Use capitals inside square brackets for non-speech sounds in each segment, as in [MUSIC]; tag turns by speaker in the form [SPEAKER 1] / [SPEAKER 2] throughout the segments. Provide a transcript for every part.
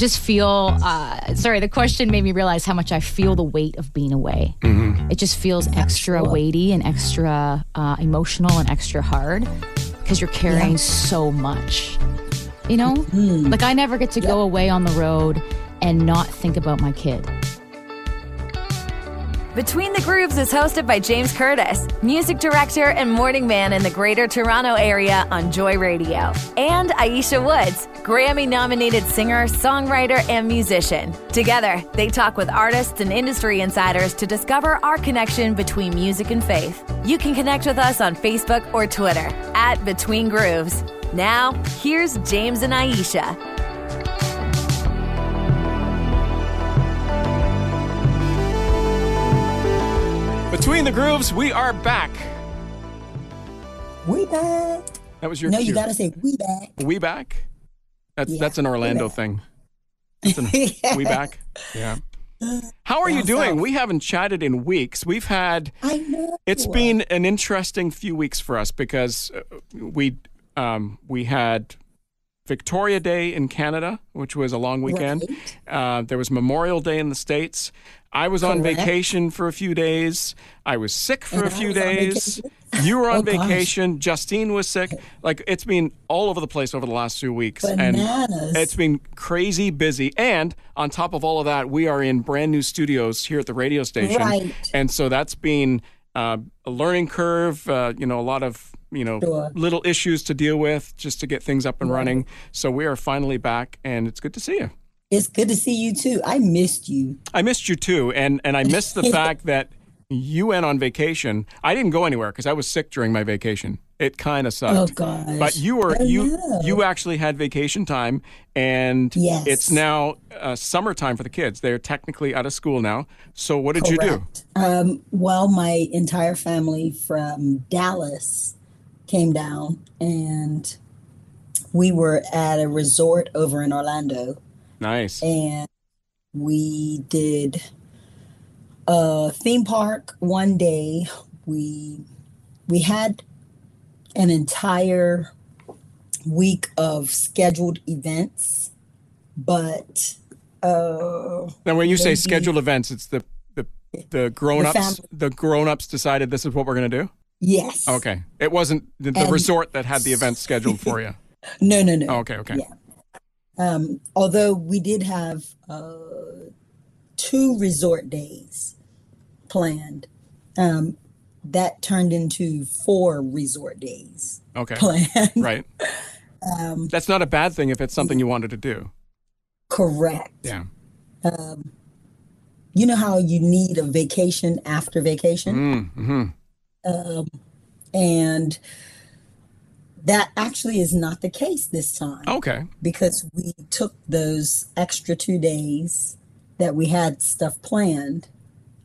[SPEAKER 1] just feel. Uh, sorry, the question made me realize how much I feel the weight of being away. It just feels extra weighty and extra uh, emotional and extra hard because you're carrying so much. You know, like I never get to go away on the road and not think about my kid.
[SPEAKER 2] Between the Grooves is hosted by James Curtis, music director and morning man in the greater Toronto area on Joy Radio, and Ayiesha Woods, Grammy nominated singer, songwriter, and musician. Together, they talk with artists and industry insiders to discover our connection between music and faith. You can connect with us on Facebook or Twitter at Between Grooves. Now, here's James and Ayiesha.
[SPEAKER 3] Between the grooves, we are back.
[SPEAKER 4] We back.
[SPEAKER 3] That was your
[SPEAKER 4] No, you gotta say we back.
[SPEAKER 3] We back? That's
[SPEAKER 4] Yeah,
[SPEAKER 3] that's an Orlando thing. [LAUGHS] An, we back? Yeah. [GASPS] How are you doing? We haven't chatted in weeks. We've had
[SPEAKER 4] I know.
[SPEAKER 3] it's been an interesting few weeks for us because uh, we um, we had Victoria Day in Canada, which was a long weekend. Uh, there was Memorial Day in the States. I was on vacation for a few days. I was sick for
[SPEAKER 4] And
[SPEAKER 3] a [LAUGHS] few days. You were on
[SPEAKER 4] Oh, gosh.
[SPEAKER 3] vacation. Justine was sick. Like it's been all over the place over the last few weeks,
[SPEAKER 4] Bananas.
[SPEAKER 3] and it's been crazy busy. And on top of all of that, we are in brand new studios here at the radio station,
[SPEAKER 4] Right.
[SPEAKER 3] and so that's been uh, a learning curve. Uh, you know, a lot of you know
[SPEAKER 4] Sure.
[SPEAKER 3] little issues to deal with just to get things up and running. So we are finally back, and it's good to see you.
[SPEAKER 4] It's good to see you too. I missed you.
[SPEAKER 3] I missed you too, and and I missed the [LAUGHS] fact that you went on vacation. I didn't go anywhere because I was sick during my vacation. It kind of sucked.
[SPEAKER 4] Oh gosh.
[SPEAKER 3] But you were
[SPEAKER 4] I
[SPEAKER 3] you
[SPEAKER 4] know.
[SPEAKER 3] you actually had vacation time, and
[SPEAKER 4] Yes.
[SPEAKER 3] it's now uh, summertime for the kids. They're technically out of school now. So what did you do?
[SPEAKER 4] Um, well, my entire family from Dallas came down, and we were at a resort over in Orlando,
[SPEAKER 3] Nice.
[SPEAKER 4] and we did a theme park one day. We we had an entire week of scheduled events, but uh,
[SPEAKER 3] Now, when you say scheduled events, it's the the the grown ups.
[SPEAKER 4] family.
[SPEAKER 3] The grown ups decided this is what we're going to do.
[SPEAKER 4] yes,
[SPEAKER 3] Okay. It wasn't the, the resort that had the event scheduled for [LAUGHS] you.
[SPEAKER 4] no, no, no.
[SPEAKER 3] Oh, okay. Okay.
[SPEAKER 4] Yeah. Um, although we did have uh, two resort days planned, um, that turned into four resort days
[SPEAKER 3] Okay.
[SPEAKER 4] planned. [LAUGHS]
[SPEAKER 3] Right.
[SPEAKER 4] Um,
[SPEAKER 3] That's not a bad thing if it's something you wanted to do.
[SPEAKER 4] correct.
[SPEAKER 3] Yeah.
[SPEAKER 4] You know how you need a vacation after vacation?
[SPEAKER 3] Mm-hmm.
[SPEAKER 4] Um, and that actually is not the case this time.
[SPEAKER 3] Okay.
[SPEAKER 4] because we took those extra two days that we had stuff planned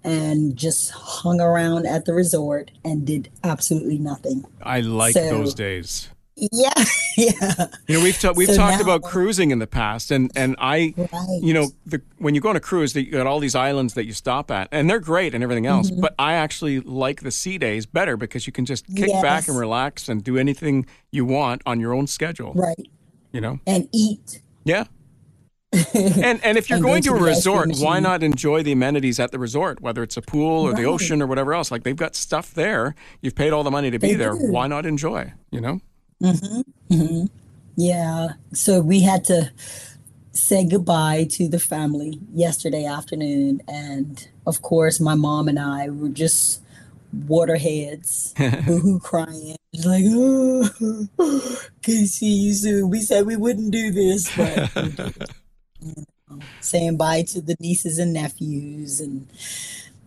[SPEAKER 4] and just hung around at the resort and did absolutely nothing.
[SPEAKER 3] I like
[SPEAKER 4] So-
[SPEAKER 3] those days.
[SPEAKER 4] Yeah, [LAUGHS] yeah,
[SPEAKER 3] You know, we've ta- we've
[SPEAKER 4] So
[SPEAKER 3] talked
[SPEAKER 4] now-
[SPEAKER 3] about cruising in the past, and and I,
[SPEAKER 4] Right.
[SPEAKER 3] you know, the, when you go on a cruise, you got all these islands that you stop at, and they're great and everything else.
[SPEAKER 4] Mm-hmm.
[SPEAKER 3] But I actually like the sea days better because you can just kick back and relax and do anything you want on your own schedule.
[SPEAKER 4] right.
[SPEAKER 3] You know,
[SPEAKER 4] And eat.
[SPEAKER 3] yeah. [LAUGHS] and and if you're
[SPEAKER 4] And
[SPEAKER 3] going to
[SPEAKER 4] to
[SPEAKER 3] a resort, why not enjoy the amenities at the resort, whether it's a pool or the ocean or whatever else? Like they've got stuff there. You've paid all the money to be
[SPEAKER 4] They
[SPEAKER 3] there.
[SPEAKER 4] do.
[SPEAKER 3] Why not enjoy? You know. Mm-hmm. Mm-hmm.
[SPEAKER 4] Yeah. So we had to say goodbye to the family yesterday afternoon. And of course, my mom and I were just waterheads, [LAUGHS] boohoo crying. Like, oh, [LAUGHS] can see you soon. We said we wouldn't do this, but. You [LAUGHS] know, um, saying bye to the nieces and nephews and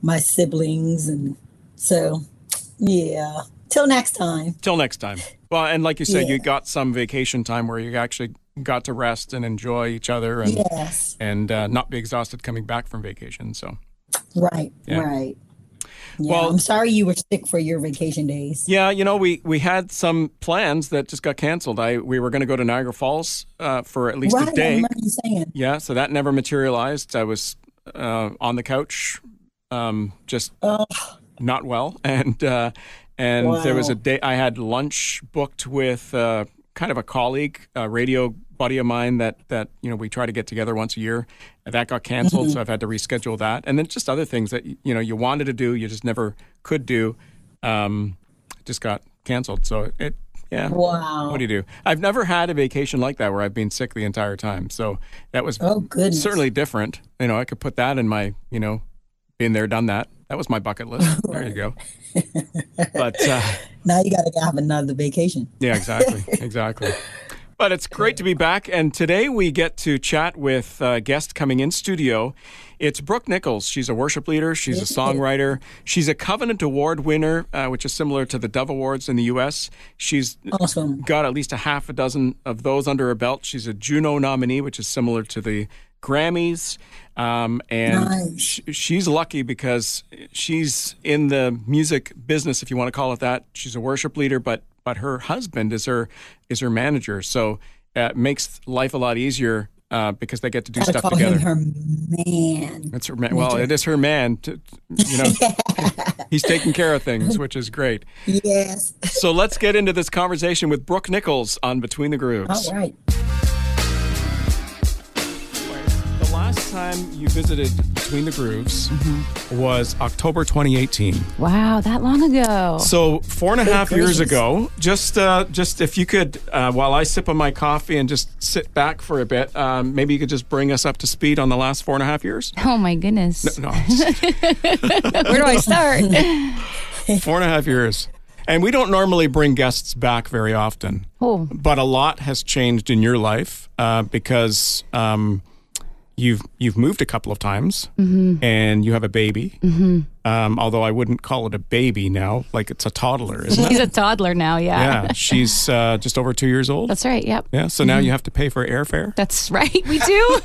[SPEAKER 4] my siblings. And so, yeah. Till next time.
[SPEAKER 3] Till next time. Well, and like you said, you got some vacation time where you actually got to rest and enjoy each other and
[SPEAKER 4] Yes.
[SPEAKER 3] and uh, not be exhausted coming back from vacation. So
[SPEAKER 4] Right,
[SPEAKER 3] Yeah.
[SPEAKER 4] right. Yeah,
[SPEAKER 3] Well-
[SPEAKER 4] I'm sorry you were sick for your vacation days.
[SPEAKER 3] yeah, you know, we we had some plans that just got canceled. I we were going to go to Niagara Falls uh, for at least
[SPEAKER 4] right,
[SPEAKER 3] a day.
[SPEAKER 4] remember you saying.
[SPEAKER 3] Yeah, so that never materialized. I was uh, on the couch, um, just
[SPEAKER 4] Oh,
[SPEAKER 3] not well, [LAUGHS] and and there was a
[SPEAKER 4] Wow.
[SPEAKER 3] day I had lunch booked with uh, kind of a colleague, a radio buddy of mine that that you know we try to get together once a year. That got canceled,
[SPEAKER 4] Mm-hmm.
[SPEAKER 3] so I've had to reschedule that. And then just other things that you know you wanted to do, you just never could do, um, just got canceled. So it, yeah.
[SPEAKER 4] Wow.
[SPEAKER 3] What do you do? I've never had a vacation like that where I've been sick the entire time. So that was
[SPEAKER 4] Oh, goodness.
[SPEAKER 3] certainly different. You know, I could put that in my, you know, been there, done that. That was my bucket list. [LAUGHS] There you go. But [LAUGHS] uh,
[SPEAKER 4] Now you got to have another vacation.
[SPEAKER 3] yeah, exactly, [LAUGHS] exactly. But it's great to be back, and today we get to chat with a guest coming in studio. It's Brooke Nicholls. She's a worship leader. She's a songwriter. She's a Covenant Award winner, uh, which is similar to the Dove Awards in the U.S. She's
[SPEAKER 4] Awesome.
[SPEAKER 3] got at least a half a dozen of those under her belt. She's a Juno nominee, which is similar to the Grammys. Um, and
[SPEAKER 4] Nice.
[SPEAKER 3] sh- she's lucky because she's in the music business, if you want to call it that. She's a worship leader, but but her husband is her is her manager, so uh, it makes life a lot easier uh, because they get to do
[SPEAKER 4] Gotta
[SPEAKER 3] stuff
[SPEAKER 4] call
[SPEAKER 3] together.
[SPEAKER 4] him her man.
[SPEAKER 3] That's her man. Well, it is her man. To, you know, [LAUGHS] he's taking care of things, which is great.
[SPEAKER 4] Yes.
[SPEAKER 3] So let's get into this conversation with Brooke Nicholls on Between the Grooves.
[SPEAKER 4] All right.
[SPEAKER 3] Last time you visited Between the Grooves
[SPEAKER 4] Mm-hmm.
[SPEAKER 3] was October 2018.
[SPEAKER 1] Wow, that long ago.
[SPEAKER 3] So four and a half years ago, just uh, just if you could, uh, while I sip on my coffee and just sit back for a bit, um, maybe you could just bring us up to speed on the last four and a half years.
[SPEAKER 1] Oh my goodness.
[SPEAKER 3] No, [LAUGHS]
[SPEAKER 1] Where do I start? [LAUGHS]
[SPEAKER 3] four and a half years. And we don't normally bring guests back very often.
[SPEAKER 1] oh,
[SPEAKER 3] but a lot has changed in your life uh, because um, you've you've moved a couple of times and you have a baby. Um, although I wouldn't call it a baby now, like it's a toddler, isn't it?
[SPEAKER 1] he's a toddler now. Yeah.
[SPEAKER 3] yeah, [LAUGHS] she's uh, just over two years old.
[SPEAKER 1] That's right. Yep.
[SPEAKER 3] yeah, so now you have to pay for airfare.
[SPEAKER 1] That's right. We do. [LAUGHS]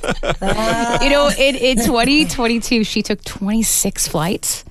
[SPEAKER 1] you know, in, in 2022, she took 26 flights.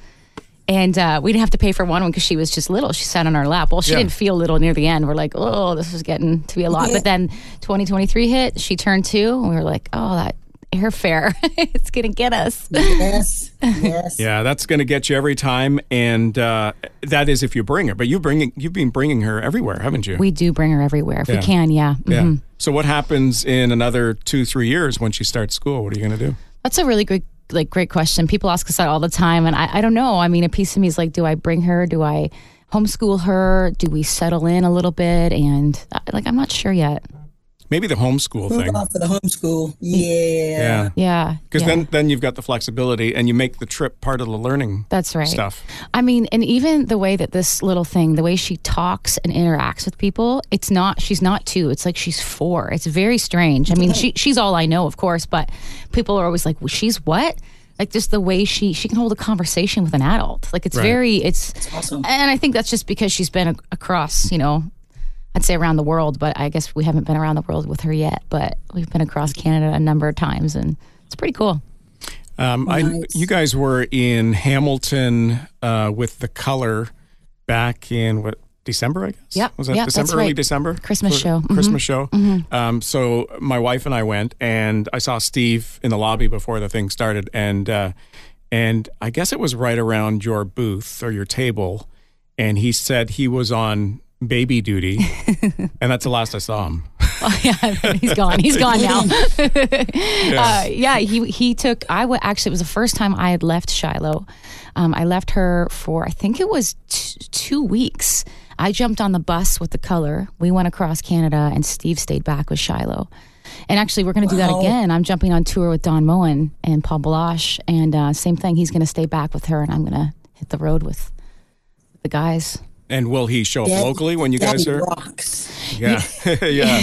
[SPEAKER 1] And uh, we didn't have to pay for one because she was just little. She sat on our lap. Well, she
[SPEAKER 3] Yeah.
[SPEAKER 1] didn't feel little near the end. We're like, oh, this is getting to be a lot. But then 2023 hit. She turned two, and we were like, oh, that airfare, [LAUGHS] it's gonna get us.
[SPEAKER 4] Yes. [LAUGHS] Yes.
[SPEAKER 3] Yeah, that's going to get you every time, and uh, that is if you bring her. But you bring you've been bringing her everywhere, haven't you?
[SPEAKER 1] We do bring her everywhere if
[SPEAKER 3] Yeah.
[SPEAKER 1] we can. Yeah.
[SPEAKER 3] yeah.
[SPEAKER 1] Mhm.
[SPEAKER 3] So what happens in another two three years when she starts school? What are you going to do?
[SPEAKER 1] That's a really great, like, great question. People ask us that all the time, and I, I don't know. I mean, a piece of me is like, do I bring her? Do I homeschool her? Do we settle in a little bit? And uh, like, I'm not sure yet.
[SPEAKER 3] Maybe the homeschool
[SPEAKER 4] Move
[SPEAKER 3] thing.
[SPEAKER 4] on for the homeschool. Yeah.
[SPEAKER 3] Yeah.
[SPEAKER 1] Yeah,
[SPEAKER 3] Because
[SPEAKER 1] yeah.
[SPEAKER 3] then, then you've got the flexibility and you make the trip part of the learning
[SPEAKER 1] that's right.
[SPEAKER 3] stuff.
[SPEAKER 1] I mean, and even the way that this little thing, the way she talks and interacts with people, it's not. She's not two. It's like she's four. It's very strange. I mean, she she's all I know, of course, but people are always like, well, "She's what?" Like just the way she she can hold a conversation with an adult. Like it's
[SPEAKER 3] Right.
[SPEAKER 1] very it's.
[SPEAKER 4] awesome.
[SPEAKER 1] And I think that's just because she's been a- across, you know. I'd say around the world, but I guess we haven't been around the world with her yet. But we've been across Canada a number of times, and it's pretty cool.
[SPEAKER 3] Um, I, you guys were in Hamilton uh, with the color back in what December, I guess.
[SPEAKER 1] Yeah,
[SPEAKER 3] Was that
[SPEAKER 1] Yep,
[SPEAKER 3] December,
[SPEAKER 1] that's
[SPEAKER 3] early
[SPEAKER 1] right.
[SPEAKER 3] December?
[SPEAKER 1] Christmas
[SPEAKER 3] For-
[SPEAKER 1] show. Mhm.
[SPEAKER 3] Christmas show. Um, so my wife and I went, and I saw Steve in the lobby before the thing started, and uh, and I guess it was right around your booth or your table, and he said he was on baby duty, [LAUGHS] and that's the last I saw him. [LAUGHS]
[SPEAKER 1] Oh, yeah, he's gone. He's gone now. [LAUGHS] Uh, yeah, he he took. I w- actually it was the first time I had left Shiloh. Um, I left her for I think it was t- two weeks. I jumped on the bus with the color. We went across Canada, and Steve stayed back with Shiloh. And actually, we're going to do that again. I'm jumping on tour with Don Moen and Paul Baloche, and uh, same thing. He's going to stay back with her, and I'm going to hit the road with the guys.
[SPEAKER 3] And will he show up
[SPEAKER 4] Daddy-
[SPEAKER 3] locally when you guys are?
[SPEAKER 4] rocks.
[SPEAKER 3] Yeah, [LAUGHS] yeah.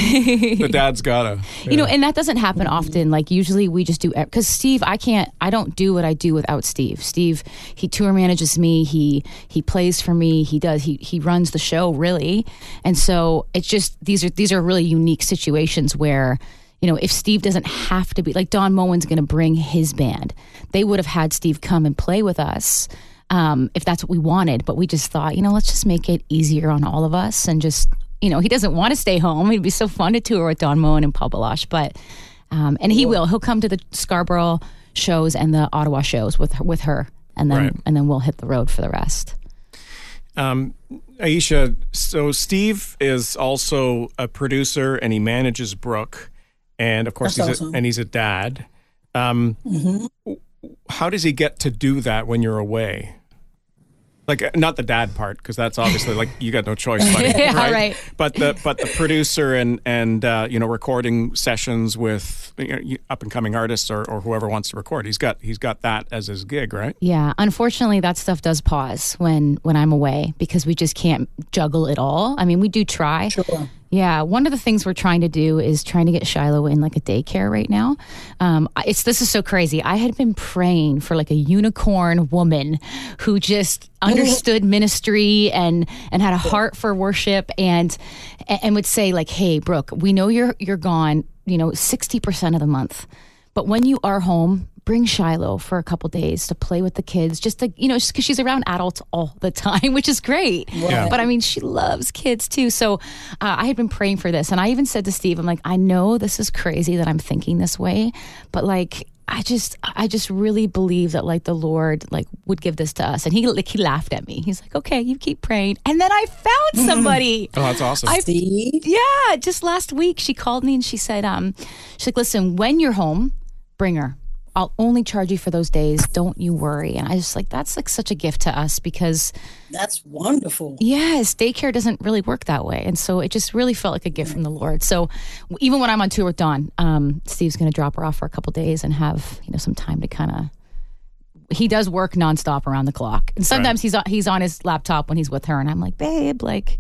[SPEAKER 3] The [LAUGHS] dad's gotta.
[SPEAKER 1] you know and that doesn't happen often like usually we just do because steve i can't i don't do what i do without steve steve he tour manages me he he plays for me he does he he runs the show really and so it's just these are these are really unique situations where you know if steve doesn't have to be like don moen's going to bring his band they would have had steve come and play with us um, if that's what we wanted but we just thought you know let's just make it easier on all of us and just you know, he doesn't want to stay home. It'd be so fun to tour with Don Moen and Paul Baloche, but um, and he will. He'll come to the Scarborough shows and the Ottawa shows with her, with her, and then
[SPEAKER 3] Right.
[SPEAKER 1] and then we'll hit the road for the rest.
[SPEAKER 3] Um, Ayiesha, so Steve is also a producer and he manages Brooke. and of course,
[SPEAKER 4] That's
[SPEAKER 3] he's a, and he's a dad. Um,
[SPEAKER 4] Mm-hmm.
[SPEAKER 3] How does he get to do that when you're away? Like uh, not the dad part because that's obviously like you got no choice, buddy, [LAUGHS]
[SPEAKER 1] Yeah,
[SPEAKER 3] right?
[SPEAKER 1] right.
[SPEAKER 3] But the but the producer and and uh, you know recording sessions with you know, up and coming artists or, or whoever wants to record. He's got he's got that as his gig, right?
[SPEAKER 1] Yeah, unfortunately, that stuff does pause when when I'm away because we just can't juggle it all. I mean, we do try.
[SPEAKER 4] Sure.
[SPEAKER 1] Yeah, one of the things we're trying to do is trying to get Shiloh in like a daycare right now. Um, it's this is so crazy. I had been praying for like a unicorn woman who just [LAUGHS] understood ministry and and had a heart for worship and and would say like, "Hey, Brooke, we know you're you're gone, you know, sixty percent of the month, but when you are home." Bring Shiloh for a couple days to play with the kids, just to you know, because she's around adults all the time, [LAUGHS] which is great.
[SPEAKER 3] Yeah.
[SPEAKER 1] But I mean, she loves kids too. So uh, I had been praying for this. And I even said to Steve, I'm like, I know this is crazy that I'm thinking this way, but like, I just, I just really believe that like the Lord like would give this to us. And he like he laughed at me. He's like, okay, you keep praying. And then I found somebody. [LAUGHS]
[SPEAKER 3] Oh, that's awesome.
[SPEAKER 1] I-
[SPEAKER 4] See?
[SPEAKER 1] yeah, just last week she called me and she said, um, she's like, listen, when you're home, bring her. I'll only charge you for those days. Don't you worry. And I just like that's like such a gift to us because
[SPEAKER 4] That's wonderful.
[SPEAKER 1] Yes, daycare doesn't really work that way, and so it just really felt like a gift from the Lord. So even when I'm on tour with Don, um, Steve's going to drop her off for a couple days and have you know some time to kind of. He does work nonstop around the clock, and sometimes he's on, he's on his laptop when he's with her, and I'm like, babe, like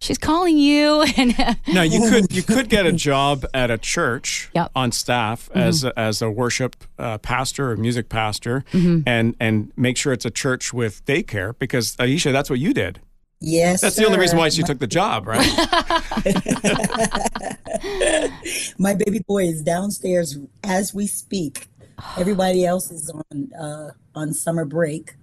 [SPEAKER 1] she's calling you, [LAUGHS] and
[SPEAKER 3] Now you could you could get a [LAUGHS] job at a church
[SPEAKER 1] Yep.
[SPEAKER 3] on staff as a, as a worship uh, pastor or music pastor,
[SPEAKER 1] Mm-hmm.
[SPEAKER 3] and and make sure it's a church with daycare because Ayiesha, that's what you did.
[SPEAKER 4] Yes.
[SPEAKER 3] That's the only reason why she took the job, right? [LAUGHS]
[SPEAKER 4] My baby boy is downstairs as we speak. Everybody else is on uh, on summer break,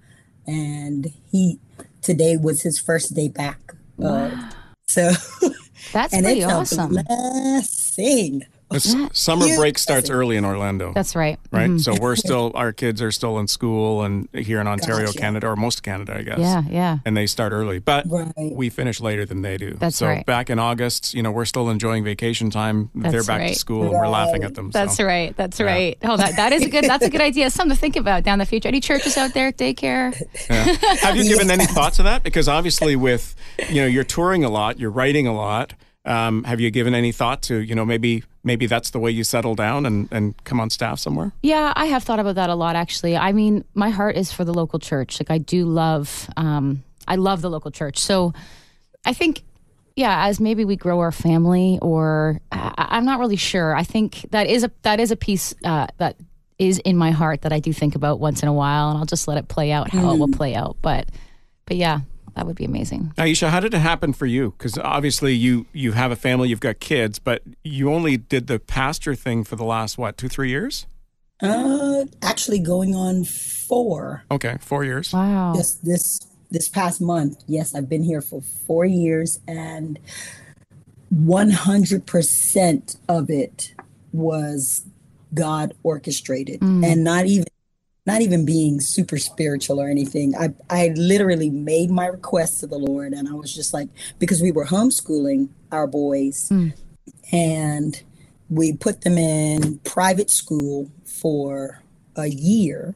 [SPEAKER 4] and he today was his first day back. Uh, so [LAUGHS]
[SPEAKER 1] that's pretty awesome.
[SPEAKER 4] blessing.
[SPEAKER 3] S- mm-hmm.
[SPEAKER 4] Summer
[SPEAKER 3] break starts early in Orlando.
[SPEAKER 1] That's right.
[SPEAKER 3] right. Mm-hmm. So we're [LAUGHS] still our kids are still in school and here in Ontario,
[SPEAKER 4] Gotcha.
[SPEAKER 3] Canada, or most of Canada, I guess.
[SPEAKER 1] Yeah, yeah.
[SPEAKER 3] And they start early, but
[SPEAKER 4] Right.
[SPEAKER 3] we finish later than they do.
[SPEAKER 1] That's
[SPEAKER 3] so
[SPEAKER 1] right.
[SPEAKER 3] back in August, you know, we're still enjoying vacation time.
[SPEAKER 1] That's They're
[SPEAKER 3] back to
[SPEAKER 1] right.
[SPEAKER 3] school and we're laughing at them.
[SPEAKER 1] That's
[SPEAKER 3] so.
[SPEAKER 1] right. That's right. Oh, that, that is a good. That's a good idea. Something to think about down the future. Any churches out there, daycare?
[SPEAKER 3] Have you [LAUGHS] given any thought to that? Because obviously, with you know, you're touring a lot, you're writing a lot. Um, have you given any thought to you know maybe maybe that's the way you settle down and, and come on staff somewhere?
[SPEAKER 1] Yeah, I have thought about that a lot actually. I mean, my heart is for the local church. Like I do love um I love the local church. So I think yeah, as maybe we grow our family or I, I'm not really sure. I think that is a that is a piece uh, that is in my heart that I do think about once in a while and I'll just let it play out how it will play out. But but yeah, that would be amazing.
[SPEAKER 3] Ayiesha, how did it happen for you? Because obviously you you have a family, you've got kids, but you only did the pastor thing for the last what two three years?
[SPEAKER 4] Uh, actually, going on four.
[SPEAKER 3] Okay, four years.
[SPEAKER 1] Wow.
[SPEAKER 4] This this this past month. Yes, I've been here for four years, and one hundred percent of it was God orchestrated, and not even not even being super spiritual or anything. I I literally made my request to the Lord, and I was just like, because we were homeschooling our boys, and we put them in private school for a year,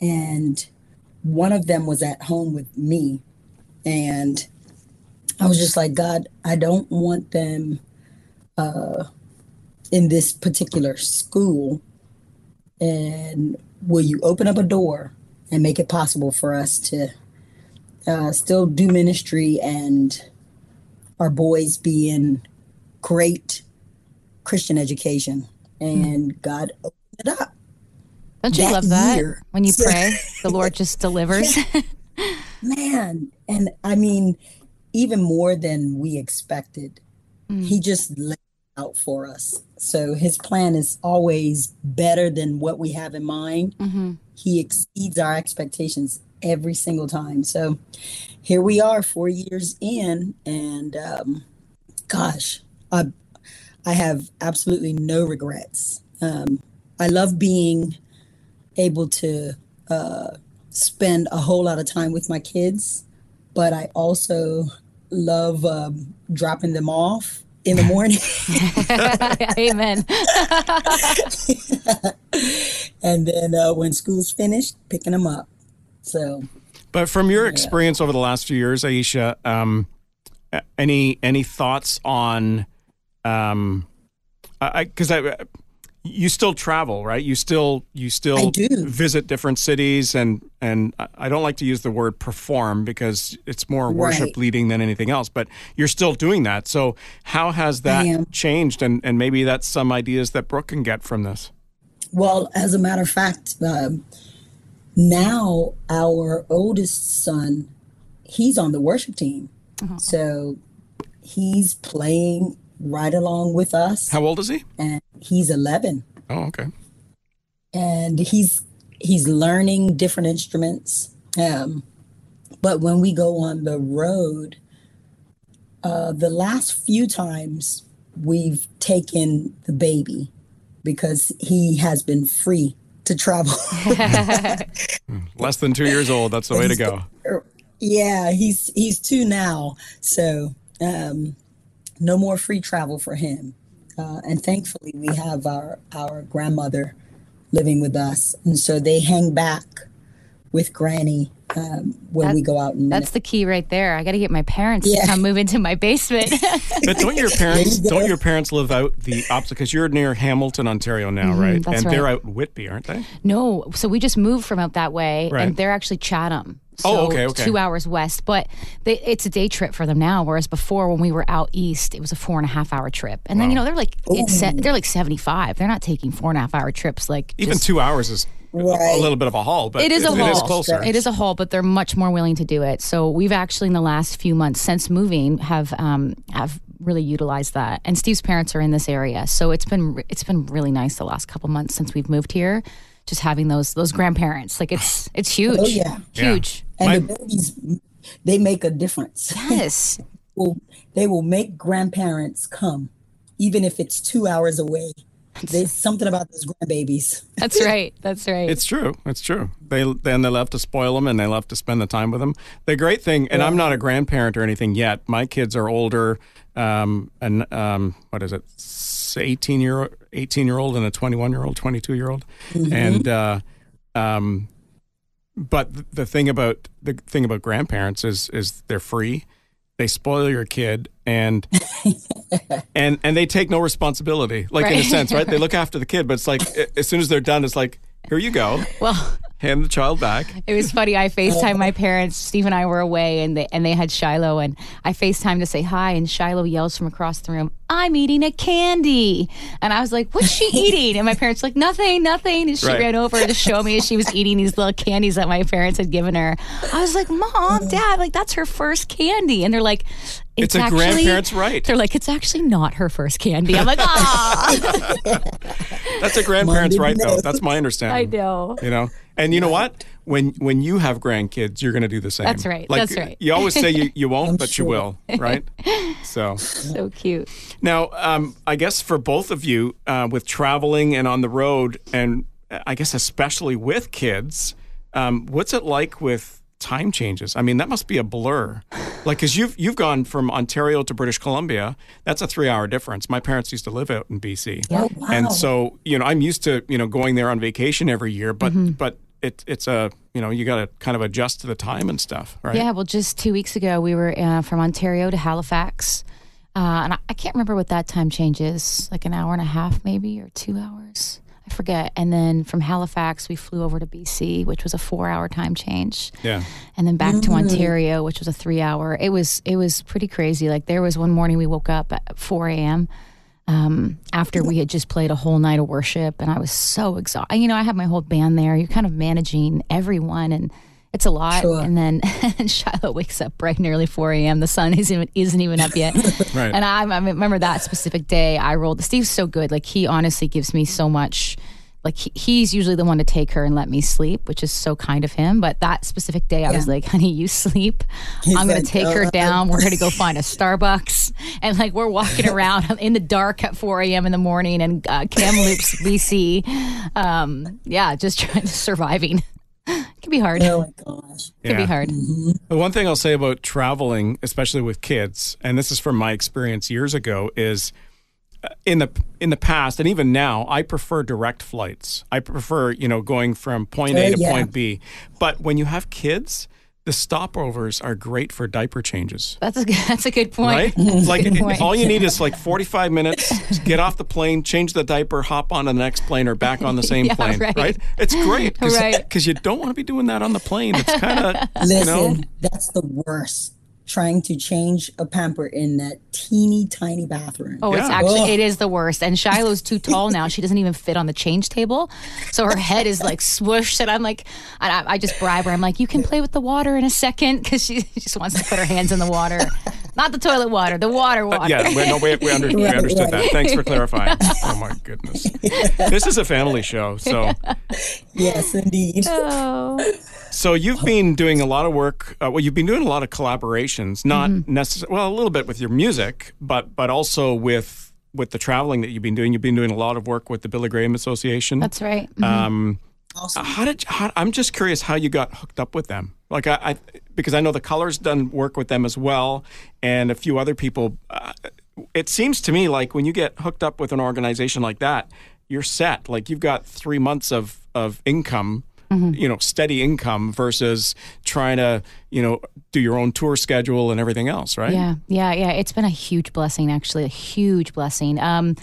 [SPEAKER 4] and one of them was at home with me, and I was just like, God, I don't want them uh, in this particular school. And will you open up a door and make it possible for us to uh, still do ministry and our boys be in great Christian education? And God opened it up.
[SPEAKER 1] Don't you
[SPEAKER 4] that
[SPEAKER 1] love that
[SPEAKER 4] year.
[SPEAKER 1] when you pray, [LAUGHS] the Lord just delivers?
[SPEAKER 4] man and i mean even more than we expected he just laid out for us. So his plan is always better than what we have in mind. He exceeds our expectations every single time. So here we are four years in and um, gosh i i have absolutely no regrets. Um, i love being able to uh, spend a whole lot of time with my kids, but I also love um, dropping them off in the morning. [LAUGHS]
[SPEAKER 1] Amen. [LAUGHS]
[SPEAKER 4] and then uh, when school's finished, picking them up. So,
[SPEAKER 3] but from your experience over the last few years, Ayiesha, um, any any thoughts on, um, because I, I, you still travel, right? You still you still visit different cities, and and I don't like to use the word perform because it's more worship right. leading than anything else. But you're still doing that. So how has that changed? And and maybe that's some ideas that Brooke can get from this.
[SPEAKER 4] Well, as a matter of fact, um, now our oldest son, he's on the worship team, uh-huh. so he's playing right along with us.
[SPEAKER 3] How old is he?
[SPEAKER 4] And he's 11.
[SPEAKER 3] Oh, okay.
[SPEAKER 4] And he's he's learning different instruments. Um, but when we go on the road, uh, the last few times we've taken the baby because he has been free to travel. [LAUGHS] [LAUGHS]
[SPEAKER 3] Less than two years old. That's the way to go. [LAUGHS]
[SPEAKER 4] Yeah, he's he's two now, so um, no more free travel for him. Uh, and thankfully, we have our our grandmother living with us, and so they hang back with Granny um, when that, we go out. And
[SPEAKER 1] that's the key right there. I got to get my parents yeah. to come move into my basement. [LAUGHS]
[SPEAKER 3] but don't your parents you don't your parents live out the opposite? Because you're near Hamilton, Ontario now, mm-hmm, right? and right. they're out Whitby, aren't they?
[SPEAKER 1] No, so we just moved from out that way, right. and they're actually Chatham.
[SPEAKER 3] Oh, so oh, okay, okay.
[SPEAKER 1] Two hours west, but they, it's a day trip for them now. Whereas before, when we were out east, it was a four and a half hour trip. And wow. then you know they're like se- they're like seventy five. They're not taking four and a half hour trips. Like
[SPEAKER 3] even two hours is right. a little bit of a haul, but
[SPEAKER 1] it is
[SPEAKER 3] a
[SPEAKER 1] it, haul.
[SPEAKER 3] It is closer.
[SPEAKER 1] It is a haul, but they're much more willing to do it. So we've actually in the last few months since moving have um, have really utilized that. And Steve's parents are in this area, so it's been it's been really nice the last couple months since we've moved here. Just having those those grandparents, like it's [SIGHS] it's huge, oh, yeah. huge.
[SPEAKER 4] Yeah. And My, the babies, they make a difference. [LAUGHS]
[SPEAKER 1] Yes,
[SPEAKER 4] well, they will make grandparents come, even if it's two hours away. There's something about those grandbabies. [LAUGHS]
[SPEAKER 1] That's right. That's right.
[SPEAKER 3] It's true. It's true. They then they love to spoil them and they love to spend the time with them. The great thing, and yeah. I'm not a grandparent or anything yet. My kids are older, um, and um, what is it? 18 year 18 year old and a 21 year old, 22 year old, mm-hmm. and uh, um, but the thing about the thing about grandparents is is they're free they spoil your kid and [LAUGHS] and and they take no responsibility like right. in a sense right they look [LAUGHS] after the kid but it's like as soon as they're done it's like here you go
[SPEAKER 1] well
[SPEAKER 3] hand the child back.
[SPEAKER 1] It was funny. I FaceTime my parents. Steve and I were away, and they and they had Shiloh, and I FaceTime to say hi, and Shiloh yells from across the room, "I'm eating a candy," and I was like, "What's she [LAUGHS] eating?" And my parents like, "Nothing, nothing." And she right. ran over to show me as she was eating these little candies that my parents had given her. I was like, "Mom, Dad, like that's her first candy," and they're like.
[SPEAKER 3] It's, it's a actually, grandparent's right.
[SPEAKER 1] They're like, it's actually not her first candy. I'm like, ah. [LAUGHS]
[SPEAKER 3] That's a grandparent's right, though. That's my understanding.
[SPEAKER 1] I know.
[SPEAKER 3] You know, and you know what? When when you have grandkids, you're going to do the same.
[SPEAKER 1] That's right. Like, That's right.
[SPEAKER 3] You always say you, you [LAUGHS] won't, but sure. you will, right? [LAUGHS] So
[SPEAKER 1] so cute.
[SPEAKER 3] Now, um, I guess for both of you, uh, with traveling and on the road, and I guess especially with kids, um, what's it like with time changes. I mean, that must be a blur. Like, because you've you've gone from Ontario to British Columbia. That's a three hour difference. My parents used to live out in BC,
[SPEAKER 4] oh, wow.
[SPEAKER 3] and so you know, I'm used to you know going there on vacation every year. But mm-hmm. but it, it's a you know you got to kind of adjust to the time and stuff, right?
[SPEAKER 1] Yeah. Well, just two weeks ago, we were uh, from Ontario to Halifax. Uh, and I, I, can't remember what that time change is, like an hour and a half, maybe, or two hours. I forget. And then from Halifax, we flew over to BC, which was a four-hour time change.
[SPEAKER 3] Yeah.
[SPEAKER 1] And then back mm-hmm. to Ontario, which was a three-hour. It was it was pretty crazy. Like there was one morning we woke up at 4 a.m. Um, after we had just played a whole night of worship, and I was so exhausted. You know, I have my whole band there. You're kind of managing everyone and it's a lot. Sure. And then and [LAUGHS] Shiloh wakes up bright and early 4 a.m. The sun isn't even, isn't even up yet. [LAUGHS]
[SPEAKER 3] right.
[SPEAKER 1] And I, I, remember that specific day I rolled. Steve's so good. Like he honestly gives me so much. Like he, he's usually the one to take her and let me sleep, which is so kind of him. But that specific day, I yeah. was like, "Honey, you sleep. [LAUGHS] He's I'm going to take her uh, down. We're going to go [LAUGHS] find a Starbucks." And like we're walking around [LAUGHS] in the dark at 4 a.m. in the morning and uh, Kamloops, BC. Um, yeah, just trying to surviving. It can be hard.
[SPEAKER 4] Oh my gosh.
[SPEAKER 1] Could be
[SPEAKER 3] Yeah.
[SPEAKER 1] hard.
[SPEAKER 3] The one thing I'll say about traveling, especially with kids, and this is from my experience years ago, is in the in the past and even now, I prefer direct flights. I prefer you know going from point A
[SPEAKER 4] Uh,
[SPEAKER 3] to
[SPEAKER 4] yeah.
[SPEAKER 3] point B. But when you have kids, the stopovers are great for diaper changes.
[SPEAKER 1] That's a good, [LAUGHS] that's a good point.
[SPEAKER 3] Right? [LAUGHS] like
[SPEAKER 1] Good point.
[SPEAKER 3] all you need is like [LAUGHS] 45 minutes, get off the plane, change the diaper, hop on to the next plane or back on the same
[SPEAKER 1] Yeah,
[SPEAKER 3] plane,
[SPEAKER 1] right.
[SPEAKER 3] It's great because
[SPEAKER 1] Right.
[SPEAKER 3] you don't want to be doing that on the plane. It's kind of, you know,
[SPEAKER 4] that's the worst. Trying to change a pamper in that teeny tiny bathroom.
[SPEAKER 1] Oh, it's actually
[SPEAKER 4] Ugh.
[SPEAKER 1] it is the worst. And Shiloh's too tall now; she doesn't even fit on the change table, so her head is like swooshed. And I'm like, I, I just bribe her. I'm like, you can play with the water in a second because she just wants to put her hands in the water, not the toilet water, the water water.
[SPEAKER 3] Yeah, we, no, we, we, under, we understood that. Thanks for clarifying. [LAUGHS] Oh my goodness, this is a family show. So,
[SPEAKER 4] Yes, indeed.
[SPEAKER 1] Oh.
[SPEAKER 3] so you've been doing a lot of work. Uh, well, you've been doing a lot of collaborations, not
[SPEAKER 1] Mm-hmm.
[SPEAKER 3] necessarily. Well, a little bit with your music, but but also with with the traveling that you've been doing. You've been doing a lot of work with the Billy Graham Association.
[SPEAKER 1] That's right.
[SPEAKER 3] um,
[SPEAKER 4] Awesome.
[SPEAKER 3] how did how, I'm just curious how you got hooked up with them? Like I, I because I know the Colors done work with them as well, and a few other people. Uh, it seems to me like when you get hooked up with an organization like that, you're set. Like you've got three months of of income. You know, steady income versus trying to, you know, do your own tour schedule and everything else, right?
[SPEAKER 1] Yeah, yeah, yeah. It's been a huge blessing, actually, a huge blessing. Um,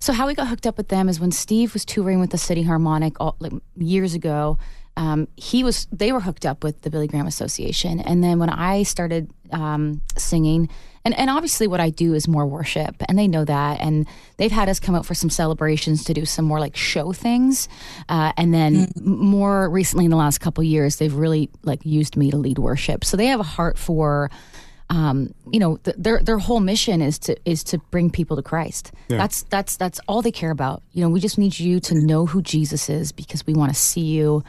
[SPEAKER 1] so how we got hooked up with them is when Steve was touring with the City Harmonic all, like, years ago. Um, he was they were hooked up with the Billy Graham Association, and then when I started um, singing, and and obviously what I do is more worship, and they know that, and they've had us come out for some celebrations to do some more like show things, uh, and then m more recently in the last couple years, they've really like used me to lead worship. So they have a heart for um, you know, th- their their whole mission is to is to bring people to Christ. That's that's that's all they care about. You know, we just need you to know who Jesus is because we want to see you,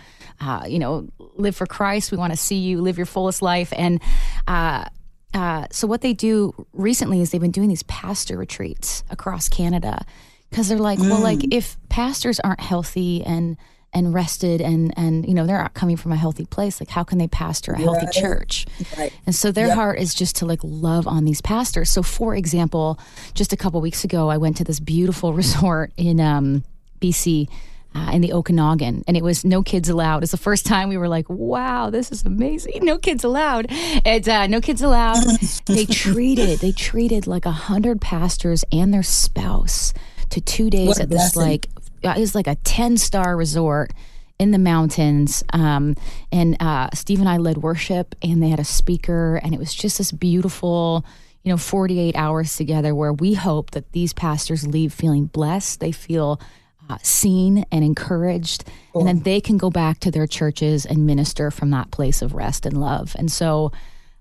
[SPEAKER 1] uh, you know, live for Christ. We want to see you live your fullest life. And uh, uh, so what they do recently is they've been doing these pastor retreats across Canada because they're like, well, like if pastors aren't healthy and and rested and and you know they're not coming from a healthy place like how can they pastor a healthy
[SPEAKER 4] Right.
[SPEAKER 1] church
[SPEAKER 4] Right.
[SPEAKER 1] and so their heart is just to like love on these pastors. So, for example, just a couple weeks ago, I went to this beautiful [LAUGHS] resort in um, BC. Uh, in the Okanagan, and it was no kids allowed. It's the first time we were like, "Wow, this is amazing! No kids allowed." And uh, no kids allowed. they [LAUGHS] treated they treated like a hundred pastors and their spouse to two days at this like uh, it was like a 10 star resort in the mountains um, and uh, steve and i led worship and they had a speaker and it was just this beautiful you know 48 hours together where we hope that these pastors leave feeling blessed they feel uh, seen and encouraged and then they can go back to their churches and minister from that place of rest and love and so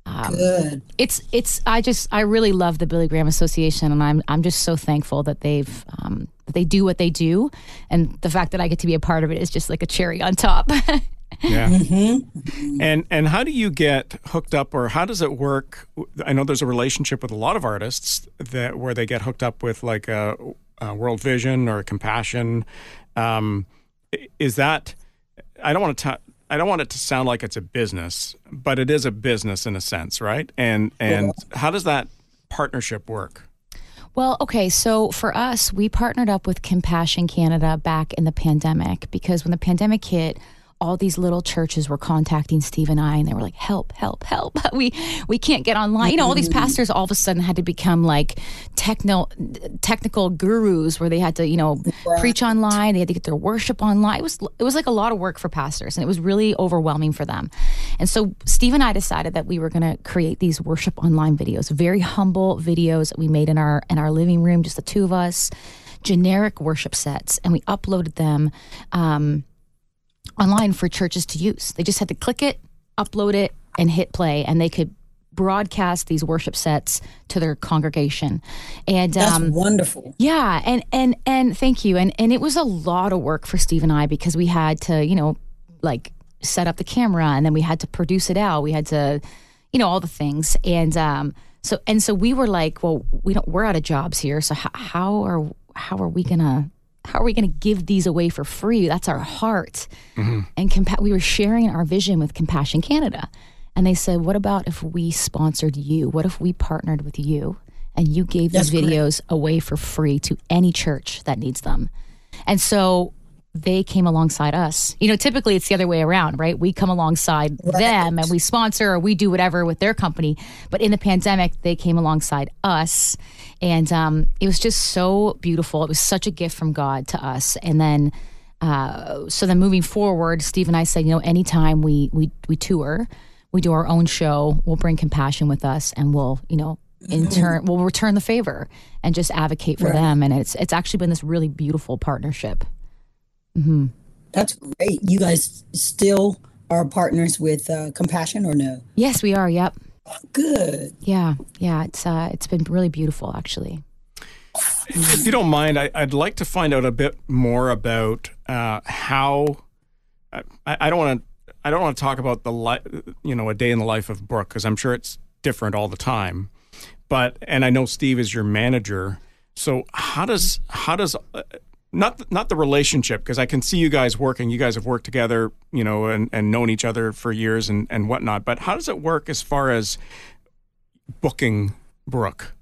[SPEAKER 4] Good.
[SPEAKER 1] it's it's I just I really love the Billy Graham Association, and I'm I'm just so thankful that they've um, that they do what they do, and the fact that I get to be a part of it is just like a cherry on top. [LAUGHS]
[SPEAKER 3] Yeah.
[SPEAKER 4] Mm-hmm.
[SPEAKER 3] And and how do you get hooked up, or how does it work? I know there's a relationship with a lot of artists that where they get hooked up with like a, a World Vision or Compassion. Um, is that? I don't want to. I don't want it to sound like it's a business, but it is a business in a sense, right? And and how does that partnership work?
[SPEAKER 1] Well, okay, so for us, we partnered up with Compassion Canada back in the pandemic because when the pandemic hit, all these little churches were contacting Steve and I, and they were like, "Help, help, help! [LAUGHS] We we can't get online." You know, all these pastors all of a sudden had to become like techno technical gurus, where they had to, you know, preach online. They had to get their worship online. It was it was like a lot of work for pastors, and it was really overwhelming for them. And so Steve and I decided that we were going to create these worship online videos, very humble videos that we made in our in our living room, just the two of us, generic worship sets, and we uploaded them. Um, online for churches to use. They just had to click it, upload it, and hit play, and they could broadcast these worship sets to their congregation. And
[SPEAKER 4] That's
[SPEAKER 1] um,
[SPEAKER 4] wonderful.
[SPEAKER 1] yeah, and and and thank you. And and it was a lot of work for Steve and I because we had to, you know, like set up the camera and then we had to produce it out. We had to, you know, all the things. And um so and so we were like, well, we don't we're out of jobs here. So how, how are how are we going to how are we going to give these away for free? That's our heart. Mm-hmm. And compa- we were sharing our vision with Compassion Canada. And they said, what about if we sponsored you? What if we partnered with you and you gave
[SPEAKER 4] That's
[SPEAKER 1] these videos away for free to any church that needs them? And so they came alongside us. You know, typically it's the other way around, right? We come alongside them and we sponsor or we do whatever with their company. But in the pandemic, they came alongside us. And um, it was just so beautiful. It was such a gift from God to us. And then, uh, so then moving forward, Steve and I said, you know, anytime we, we, we tour, we do our own show, we'll bring compassion with us and we'll, you know, in turn, we'll return the favor and just advocate for
[SPEAKER 4] Right.
[SPEAKER 1] them. And it's, it's actually been this really beautiful partnership.
[SPEAKER 4] That's great. You guys still are partners with uh, Compassion or no?
[SPEAKER 1] Yes, we are. Yep.
[SPEAKER 4] Good.
[SPEAKER 1] Yeah. Yeah. It's uh, it's been really beautiful, actually.
[SPEAKER 3] If you don't mind, I, I'd like to find out a bit more about uh, how. I, I don't want to. I don't want to talk about the li- you know a day in the life of Brooke because I'm sure it's different all the time. But and I know Steve is your manager. So how does how does not not the relationship because I can see you guys working. You guys have worked together, you know, and, and known each other for years and and whatnot. But how does it work as far as booking Brooke?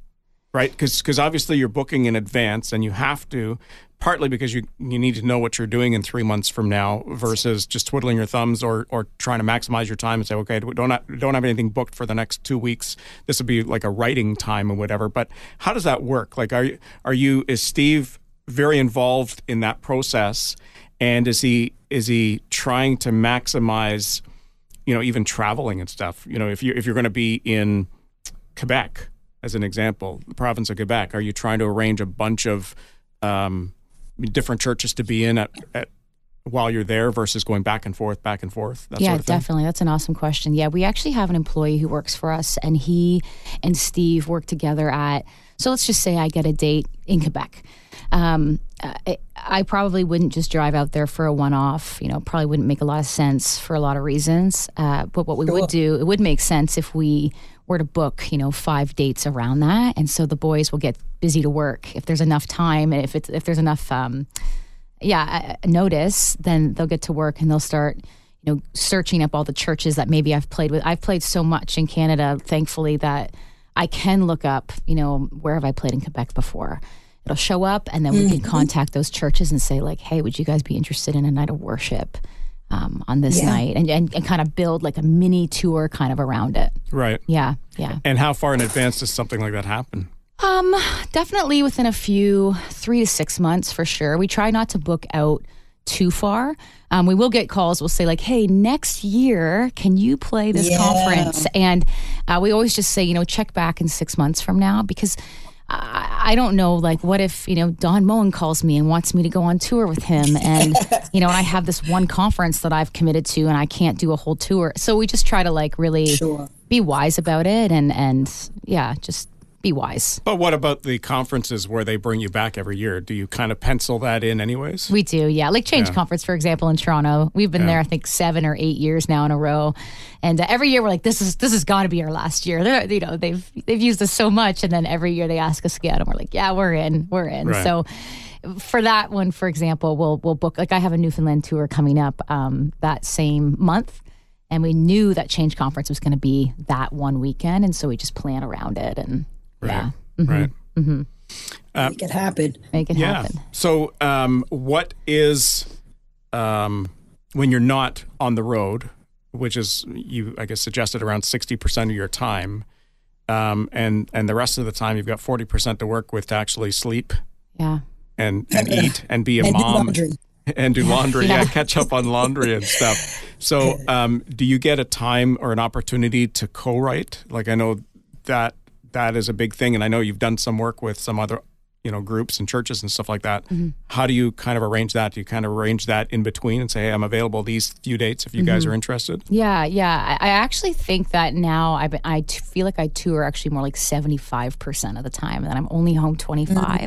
[SPEAKER 3] right? Because obviously you're booking in advance, and you have to, partly because you you need to know what you're doing in three months from now, versus just twiddling your thumbs or or trying to maximize your time and say, okay, don't have, don't have anything booked for the next two weeks. This would be like a writing time or whatever. But how does that work? Like, are you are you is Steve very involved in that process, and is he is he trying to maximize, you know, even traveling and stuff? You know, if you if you're going to be in Quebec, as an example, the province of Quebec, are you trying to arrange a bunch of um, different churches to be in at, at while you're there versus going back and forth, back and forth?
[SPEAKER 1] Yeah,
[SPEAKER 3] sort of
[SPEAKER 1] definitely. That's an awesome question. Yeah, we actually have an employee who works for us, and he and Steve work together at. So let's just say I get a date in Quebec. Um, I, I probably wouldn't just drive out there for a one-off. You know, probably wouldn't make a lot of sense for a lot of reasons. Uh, but what we would do, it would make sense if we were to book, you know, five dates around that, and so the boys will get busy to work if there's enough time, and if it's if there's enough. Um, yeah, a notice, then they'll get to work and they'll start, you know, searching up all the churches that maybe I've played with. I've played so much in Canada, thankfully, that I can look up, you know, where have I played in Quebec before? It'll show up and then we can contact those churches and say, like, hey, would you guys be interested in a night of worship um, on this
[SPEAKER 4] Yeah.
[SPEAKER 1] night? And, and, and kind of build like a mini tour kind of around it.
[SPEAKER 3] Right.
[SPEAKER 1] Yeah, yeah.
[SPEAKER 3] And how far in advance does something like that happen?
[SPEAKER 1] Um, definitely within a few three to six months for sure. We try not to book out too far. Um, we will get calls. We'll say like, "Hey, next year, can you play this
[SPEAKER 4] Yeah.
[SPEAKER 1] conference?" And uh, we always just say, you know, check back in six months from now because. I I don't know, like, what if, you know, Don Moen calls me and wants me to go on tour with him? And, [LAUGHS] you know, I have this one conference that I've committed to and I can't do a whole tour. So we just try to, like, really
[SPEAKER 4] Sure.
[SPEAKER 1] be wise about it and, and yeah, just be wise.
[SPEAKER 3] But what about the conferences where they bring you back every year? Do you kind of pencil that in, anyways?
[SPEAKER 1] We do, yeah. Like Change
[SPEAKER 3] Yeah.
[SPEAKER 1] Conference, for example, in Toronto, we've been
[SPEAKER 3] Yeah.
[SPEAKER 1] there, I think, seven or eight years now in a row, and uh, every year we're like, "This is this has got to be our last year." They're, you know, they've they've used us so much, and then every year they ask us again, and we're like, "Yeah, we're in, we're in."
[SPEAKER 3] Right.
[SPEAKER 1] So, for that one, for example, we'll we'll book. Like I have a Newfoundland tour coming up um, that same month, and we knew that Change Conference was going to be that one weekend, and so we just plan around it, and yeah,
[SPEAKER 3] Right.
[SPEAKER 4] mm-hmm Make it happen.
[SPEAKER 1] make it
[SPEAKER 3] Yeah.
[SPEAKER 1] happen.
[SPEAKER 3] So, um, what is um, when you're not on the road, which is you, I guess, suggested around sixty percent of your time, um, and and the rest of the time you've got forty percent to work with to actually sleep
[SPEAKER 1] Yeah.
[SPEAKER 3] and and [LAUGHS] eat and be a
[SPEAKER 4] And
[SPEAKER 3] mom
[SPEAKER 4] laundry.
[SPEAKER 3] and do laundry, [LAUGHS] yeah.
[SPEAKER 1] Yeah.
[SPEAKER 3] catch up on laundry and stuff. So, [LAUGHS] um, do you get a time or an opportunity to co-write? Like I know that that is a big thing, and I know you've done some work with some other, you know, groups and churches and stuff like that. Mm-hmm. How do you kind of arrange that? Do you kind of arrange that in between and say, "Hey, I'm available these few dates if you guys mm-hmm. are interested"?
[SPEAKER 1] Yeah, yeah. I, I actually think that now i i feel like I tour actually more like seventy five percent of the time, and that I'm only home twenty mm-hmm.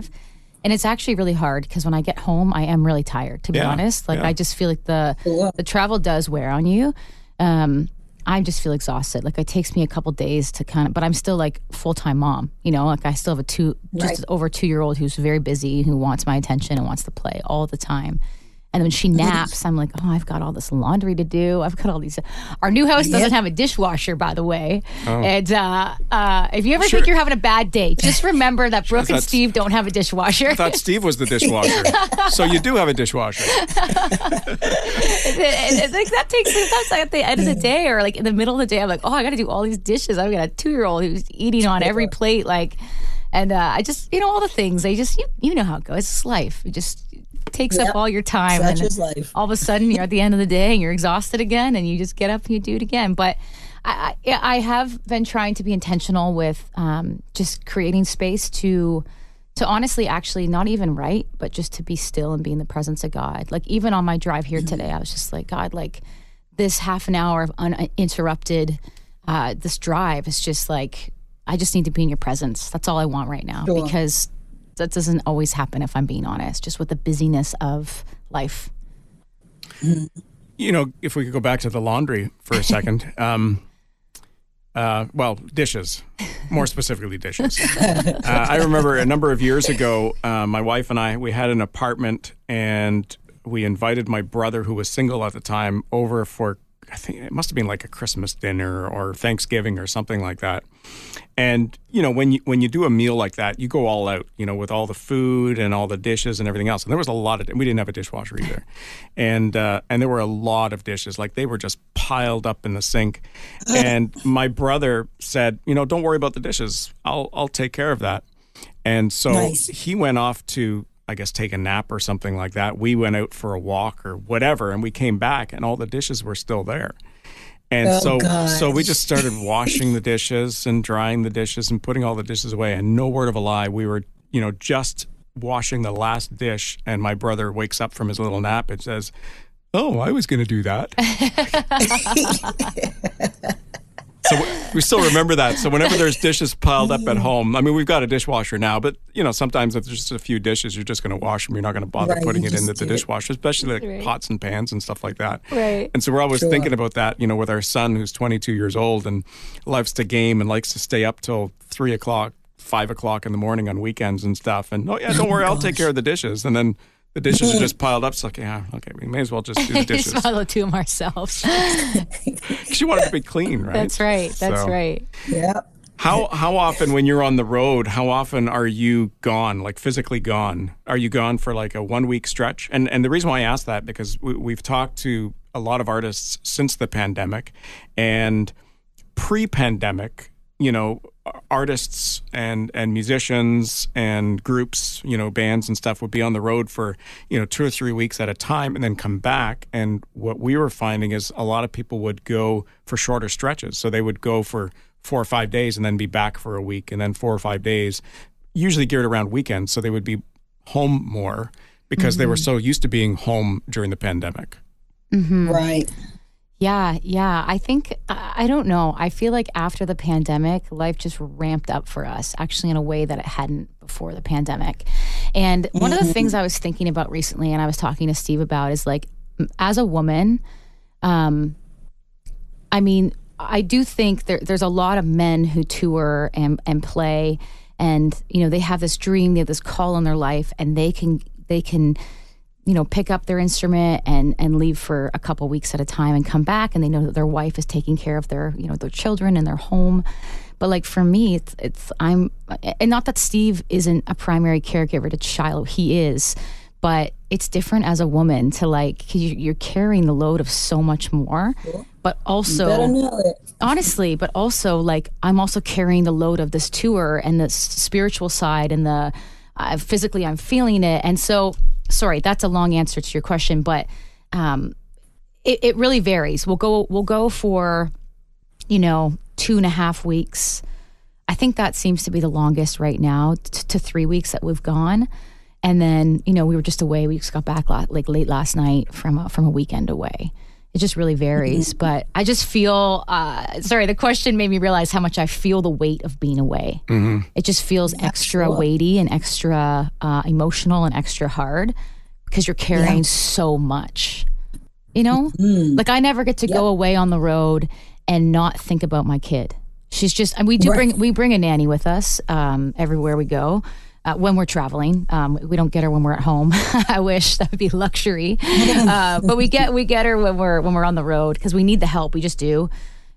[SPEAKER 1] And it's actually really hard because when I get home, I am really tired. To be
[SPEAKER 3] Yeah,
[SPEAKER 1] honest, like
[SPEAKER 3] yeah.
[SPEAKER 1] I just feel like the
[SPEAKER 4] Cool.
[SPEAKER 1] the travel does wear on you. Um, I just feel exhausted. Like it takes me a couple days to kind of, but I'm still like full time mom. You know, like I still have a two, just
[SPEAKER 4] Right.
[SPEAKER 1] over two year old who's very busy, who wants my attention and wants to play all the time. And when she naps, I'm like, oh, I've got all this laundry to do. I've got all these. Our new house doesn't have a dishwasher, by the way. And uh, uh, if you ever think you're having a bad day, [LAUGHS] just remember that Brooke and Steve don't have a dishwasher.
[SPEAKER 3] I thought Steve was the dishwasher. [LAUGHS] so you do have a dishwasher.
[SPEAKER 1] and, and, like that takes sometimes like at the end of the day or like in the middle of the day, I'm like, oh, I got to do all these dishes. I've got a two year old who's eating on every plate, like, and uh, I just you know all the things. They just you, you know how it goes. It's life. It just takes up all your time.
[SPEAKER 4] Such
[SPEAKER 1] and
[SPEAKER 4] is life.
[SPEAKER 1] all of a sudden you're at the end of the day and you're exhausted again, and you just get up and you do it again. But I, I, I have been trying to be intentional with um, just creating space to to honestly actually not even write but just to be still and be in the presence of god like even on my drive here today i was just like god like this half an hour of uninterrupted uh, this drive is just like i just need to be in your presence that's all i want right now
[SPEAKER 4] Sure.
[SPEAKER 1] because that doesn't always happen if i'm being honest just with the busyness of life
[SPEAKER 3] You know, if we could go back to the laundry for a [LAUGHS] second. Um, uh, well, dishes, more specifically dishes. [LAUGHS] Uh, I remember a number of years ago, uh, my wife and I, we had an apartment and we invited my brother, who was single at the time, over for, I think it must have been like a Christmas dinner or Thanksgiving or something like that. And you know, when you when you do a meal like that, you go all out, you know, with all the food and all the dishes and everything else. And there was a lot of we didn't have a dishwasher either, [LAUGHS] and uh, and there were a lot of dishes, like they were just piled up in the sink. And [LAUGHS] my brother said, you know, don't worry about the dishes. I'll I'll take care of that. And so
[SPEAKER 4] Nice.
[SPEAKER 3] he went off to I guess take a nap or something like that. We went out for a walk or whatever, and we came back, and all the dishes were still there. And
[SPEAKER 4] Oh,
[SPEAKER 3] so,
[SPEAKER 4] gosh.
[SPEAKER 3] so we just [LAUGHS] started washing the dishes and drying the dishes and putting all the dishes away. And no word of a lie, we were, you know, just washing the last dish. And my brother wakes up from his little nap and says, "Oh, I was going to do that." [LAUGHS] so we- we still remember that. So whenever there's dishes piled up at home, I mean, we've got a dishwasher now, but you know, sometimes if there's just a few dishes, you're just going to wash them. You're not going to bother
[SPEAKER 4] Right,
[SPEAKER 3] putting it into the
[SPEAKER 4] do it.
[SPEAKER 3] dishwasher, especially like
[SPEAKER 1] Right.
[SPEAKER 3] pots and pans and stuff like that.
[SPEAKER 1] Right.
[SPEAKER 3] And so we're always
[SPEAKER 4] Sure.
[SPEAKER 3] thinking about that, you know, with our son who's 22 years old and loves to game and likes to stay up till three o'clock, five o'clock in the morning on weekends and stuff. And oh yeah, oh don't worry, I'll take care of the dishes. And then the dishes are just [LAUGHS] piled up. It's like, yeah, okay, we may as well just do the [LAUGHS] dishes.
[SPEAKER 1] just follow to them ourselves [LAUGHS]
[SPEAKER 3] 'Cause you want it to be clean, right?
[SPEAKER 1] that's right that's
[SPEAKER 3] So-
[SPEAKER 1] right
[SPEAKER 4] Yep.
[SPEAKER 3] How how often when you're on the road, how often are you gone, like physically gone? Are you gone for like a one week stretch? And and the reason why I ask that because we, we've talked to a lot of artists since the pandemic, and pre-pandemic, you know, artists and and musicians and groups, you know, bands and stuff would be on the road for you know two or three weeks at a time and then come back. And what we were finding is a lot of people would go for shorter stretches, so they would go for four or five days and then be back for a week and then four or five days, usually geared around weekends, so they would be home more because they were mm-hmm. so used to being home during the pandemic. Mm-hmm.
[SPEAKER 4] Right.
[SPEAKER 1] Yeah, yeah. I think I don't know. I feel like after the pandemic, life just ramped up for us, actually in a way that it hadn't before the pandemic. And one of the things I was thinking about recently, and I was talking to Steve about, is like, as a woman, um, I mean, I do think there, there's a lot of men who tour and and play, and you know they have this dream, they have this call in their life, and they can they can you know pick up their instrument and and leave for a couple weeks at a time and come back and they know that their wife is taking care of their you know their children and their home but like for me it's it's i'm and not that steve isn't a primary caregiver to shiloh he is but it's different as a woman to like 'cause you- you're carrying the load of so much more but also
[SPEAKER 4] Better know it.
[SPEAKER 1] honestly but also like i'm also carrying the load of this tour and the spiritual side and the uh, physically i'm feeling it and so sorry that's a long answer to your question but um it, it really varies. We'll go we'll go for you know two and a half weeks. I think that seems to be the longest right now t- to three weeks that we've gone. And then you know we were just away. We just got back la- like late last night from a, from a weekend away. It just really varies but i just feel uh, sorry the question made me realize how much i feel the weight of being away. It just feels extra
[SPEAKER 4] sure.
[SPEAKER 1] weighty and extra uh, emotional and extra hard because you're carrying so much you know like i never get to go away on the road and not think about my kid. She's just, and we do
[SPEAKER 4] Right.
[SPEAKER 1] bring we bring a nanny with us um, everywhere we go. Uh, when we're traveling, um, we don't get her when we're at home. [LAUGHS] I wish that would be luxury, [LAUGHS] uh, but we get we get her when we're when we're on the road because we need the help. We just do.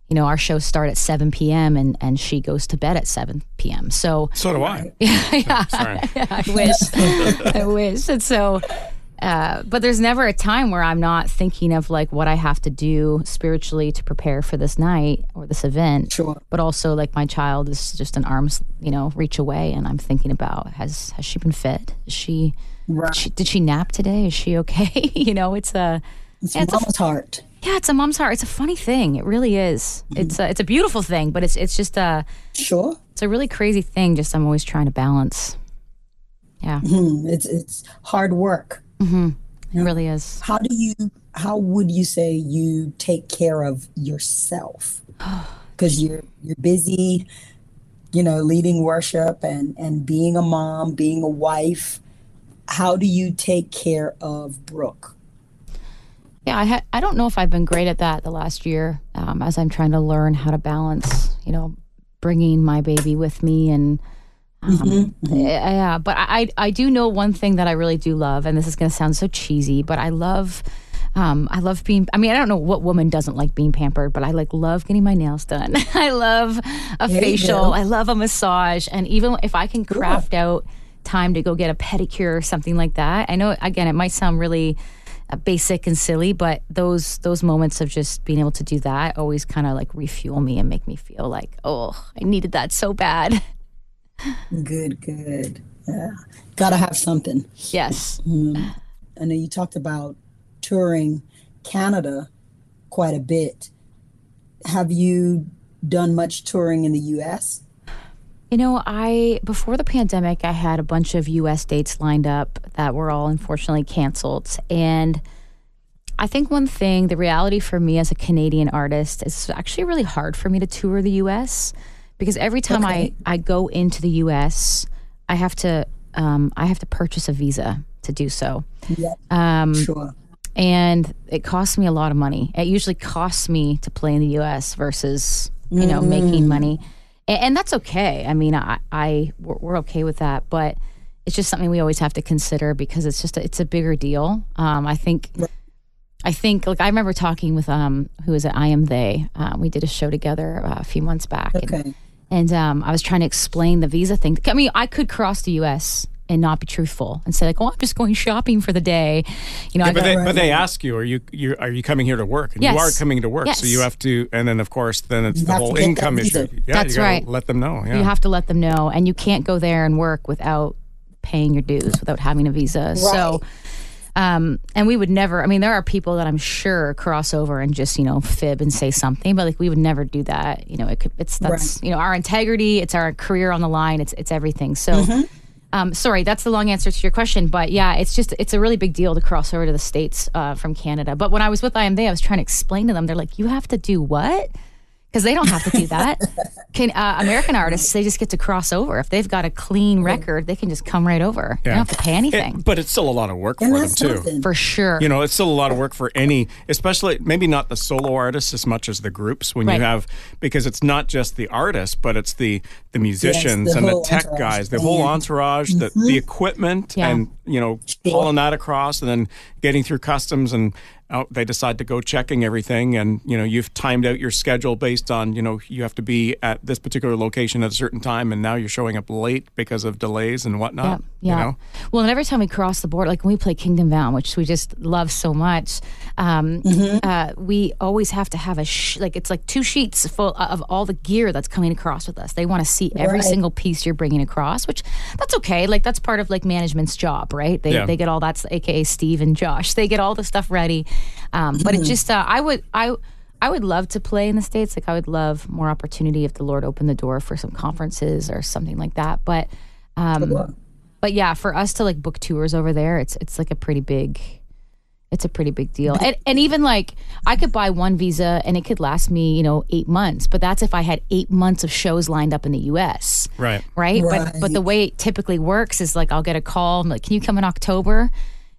[SPEAKER 1] You know, our shows start at 7 p.m. and and she goes to bed at 7 p.m. So
[SPEAKER 3] So do I. [LAUGHS] yeah, Sorry.
[SPEAKER 1] I wish. I wish. And so, uh, but there's never a time where I'm not thinking of like what I have to do spiritually to prepare for this night or this event.
[SPEAKER 4] Sure.
[SPEAKER 1] But also, like my child is just an arm's, you know, reach away, and I'm thinking about has has she been fed? Is she,
[SPEAKER 4] Right.
[SPEAKER 1] she did she nap today? Is she okay? [LAUGHS] you know, it's a
[SPEAKER 4] It's
[SPEAKER 1] yeah, it's a-
[SPEAKER 4] mama's heart.
[SPEAKER 1] yeah, it's a mom's heart. It's a funny thing. It really is. It's a, it's a beautiful thing, but it's it's just a
[SPEAKER 4] Sure.
[SPEAKER 1] it's a really crazy thing. Just I'm always trying to balance. Yeah,
[SPEAKER 4] Mm, It's it's hard work.
[SPEAKER 1] It really is.
[SPEAKER 4] How do you how would you say you take care of yourself? [SIGHS] Because you're you're busy, you know, leading worship and and being a mom, being a wife. How do you take care of Brooke?
[SPEAKER 1] Yeah, I ha- I don't know if I've been great at that the last year um, as I'm trying to learn how to balance, you know, bringing my baby with me and. Um, Yeah, yeah, but I, I do know one thing that I really do love, and this is going to sound so cheesy, but I love, um, I love being. I mean, I don't know what woman doesn't like being pampered, but I like love getting my nails done. [LAUGHS] I love a
[SPEAKER 4] There
[SPEAKER 1] facial. I love a massage, and even if I can craft out time to go get a pedicure or something like that, I know again it might sound really uh, basic and silly, but those those moments of just being able to do that always kind of like refuel me and make me feel like, oh, I needed that so bad. [LAUGHS]
[SPEAKER 4] Good, good. Yeah. Gotta have something.
[SPEAKER 1] yes. Mm-hmm.
[SPEAKER 4] I know you talked about touring Canada quite a bit. Have you done much touring in the US?
[SPEAKER 1] You know, I before the pandemic, I had a bunch of U.S. dates lined up that were all unfortunately canceled, and I think one thing, the reality for me as a Canadian artist, is actually really hard for me to tour the U.S. because every time
[SPEAKER 4] Okay.
[SPEAKER 1] I I go into the U.S., I have to um, I have to purchase a visa to do so.
[SPEAKER 4] Yeah.
[SPEAKER 1] Um,
[SPEAKER 4] Sure.
[SPEAKER 1] and it costs me a lot of money. It usually costs me to play in the U.S. versus you know making money, and, and that's okay. I mean, I, I we're, we're okay with that, but it's just something we always have to consider because it's just a, it's a bigger deal. Um, I think. I think, like, I remember talking with um, who is it? I am they. Um, we did a show together uh, a few months back,
[SPEAKER 4] Okay.
[SPEAKER 1] and um, I was trying to explain the visa thing. I mean, I could cross the U.S. and not be truthful and say like, "Oh, I'm just going shopping for the day," you know. I
[SPEAKER 3] But they, but they ask you, are you, you are you coming here to work? And you are coming to work, so you have to. And then of course, then it's
[SPEAKER 4] You
[SPEAKER 3] the whole income issue. Yeah,
[SPEAKER 1] That's
[SPEAKER 3] you
[SPEAKER 1] right.
[SPEAKER 3] Let them know. Yeah.
[SPEAKER 1] You have to let them know, and you can't go there and work without paying your dues, without having a visa. So, um, and we would never. I mean, there are people that I'm sure cross over and just you know fib and say something, but like we would never do that. You know, it could. It's that's you know our integrity. It's our career on the line. It's it's everything. So. Um, sorry, that's the long answer to your question, but yeah, it's just it's a really big deal to cross over to the states uh, from Canada. But when I was with I Am They, I was trying to explain to them. They're like, "You have to do what?" Because they don't have to do that. [LAUGHS] can uh, American artists they just get to cross over if they've got a clean record, they can just come right over. They
[SPEAKER 3] Yeah.
[SPEAKER 1] don't have to pay anything
[SPEAKER 3] It- but it's still a lot of work
[SPEAKER 4] And
[SPEAKER 3] for them too.
[SPEAKER 4] something.
[SPEAKER 1] for sure.
[SPEAKER 3] You know, it's still a lot of work for any, especially maybe not the solo artists as much as the groups when
[SPEAKER 1] Right.
[SPEAKER 3] you have because it's not just the artists, but it's the the musicians
[SPEAKER 4] the
[SPEAKER 3] and the tech
[SPEAKER 4] entourage.
[SPEAKER 3] guys, the whole
[SPEAKER 4] Yeah.
[SPEAKER 3] entourage, the the equipment,
[SPEAKER 1] Yeah.
[SPEAKER 3] and you know, hauling that across and then getting through customs and out, they decide to go checking everything and you know you've timed out your schedule based on you know you have to be at this particular location at a certain time and now you're showing up late because of delays and whatnot
[SPEAKER 1] Yeah, yeah.
[SPEAKER 3] you know
[SPEAKER 1] Well, and every time we cross the border, like when we play Kingdom Bound, which we just love so much, um, uh, we always have to have a sh- like it's like two sheets full of all the gear that's coming across with us. They want to see every
[SPEAKER 4] Right.
[SPEAKER 1] single piece you're bringing across, which that's okay. Like that's part of like management's job, right? They
[SPEAKER 3] Yeah.
[SPEAKER 1] they get all that's AKA Steve and Josh. They get all the stuff ready, um, but it just uh, I would I. I would love to play in the States. Like, I would love more opportunity if the Lord opened the door for some conferences or something like that. But, um, but yeah, for us to like book tours over there, it's it's like a pretty big, it's a pretty big deal. And and even like I could buy one visa and it could last me, you know, eight months. But that's if I had eight months of shows lined up in the U.S.
[SPEAKER 3] right
[SPEAKER 1] Right. But but the way it typically works is like I'll get a call. I'm like, can you come in October?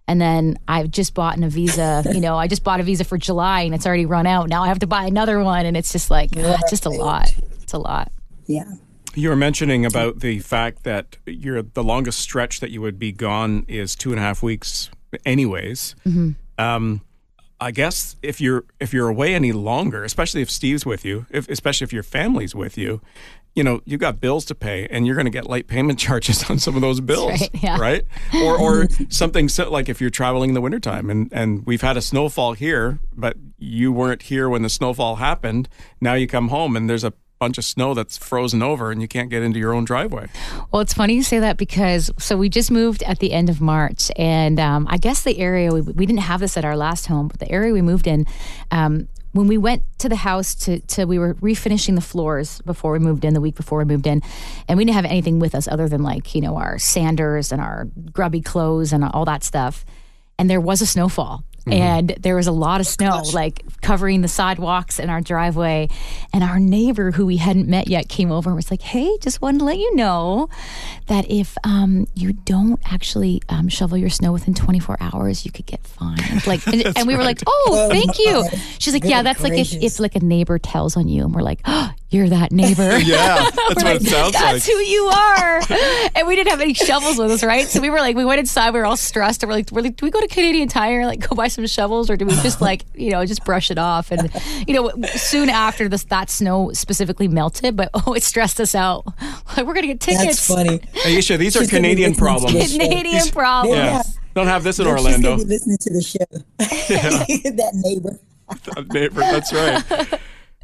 [SPEAKER 1] And then I've just bought a visa. You know, I just bought a visa for July, and it's already run out. Now I have to buy another one, and it's just like ah, it's just a lot. It's a lot.
[SPEAKER 4] Yeah.
[SPEAKER 3] You were mentioning about the fact that you're the longest stretch that you would be gone is two and a half weeks, anyways.
[SPEAKER 1] Mm-hmm.
[SPEAKER 3] Um, I guess if you're if you're away any longer, especially if Steve's with you, if, especially if your family's with you, you know you got bills to pay, and you're going to get late payment [LAUGHS] charges on some of those bills,
[SPEAKER 1] right, yeah.
[SPEAKER 3] right? Or or [LAUGHS] something so, like if you're traveling in the wintertime, and and we've had a snowfall here, but you weren't here when the snowfall happened. Now you come home and there's a bunch of snow that's frozen over and you can't get into your own driveway.
[SPEAKER 1] Well, it's funny you say that because so we just moved at the end of March, and um, I guess the area we, we didn't have this at our last home, but the area we moved in. Um, when we went to the house to, to we were refinishing the floors before we moved in the week before we moved in and we didn't have anything with us other than like you know our sanders and our grubby clothes and all that stuff. And there was a snowfall Mm-hmm. And there was a lot of snow, Gosh. like covering the sidewalks and our driveway. And our neighbor, who we hadn't met yet, came over and was like, "Hey, just wanted to let you know that if um, you don't actually um, shovel your snow within 24 hours, you could get fined." [LAUGHS] Like, and, and we were like, "Oh, oh thank you." She's like, "Yeah, that's like if, if like a neighbor tells on you," and we're like, [GASPS] "Oh, you're that neighbor." [LAUGHS]
[SPEAKER 3] yeah, that's what like, it sounds
[SPEAKER 1] that's
[SPEAKER 3] like.
[SPEAKER 1] That's who you are. and we didn't have any shovels with us, right? So we were like, we went inside, we were all stressed, and we're like, we're like, do we go to Canadian Tire, like go buy some shovels, or do we just like you know just brush it off? And you know, soon after this, that snow specifically melted, but oh, it stressed us out. Like we're gonna get tickets.
[SPEAKER 4] That's funny.
[SPEAKER 3] Ayiesha, these are Canadian problems.
[SPEAKER 1] Canadian
[SPEAKER 3] these,
[SPEAKER 1] problems.
[SPEAKER 3] Yeah. Don't have this in
[SPEAKER 4] They're
[SPEAKER 3] Orlando.
[SPEAKER 4] Listening to the show. [LAUGHS] [LAUGHS] Yeah. that neighbor.
[SPEAKER 3] that neighbor. That's right.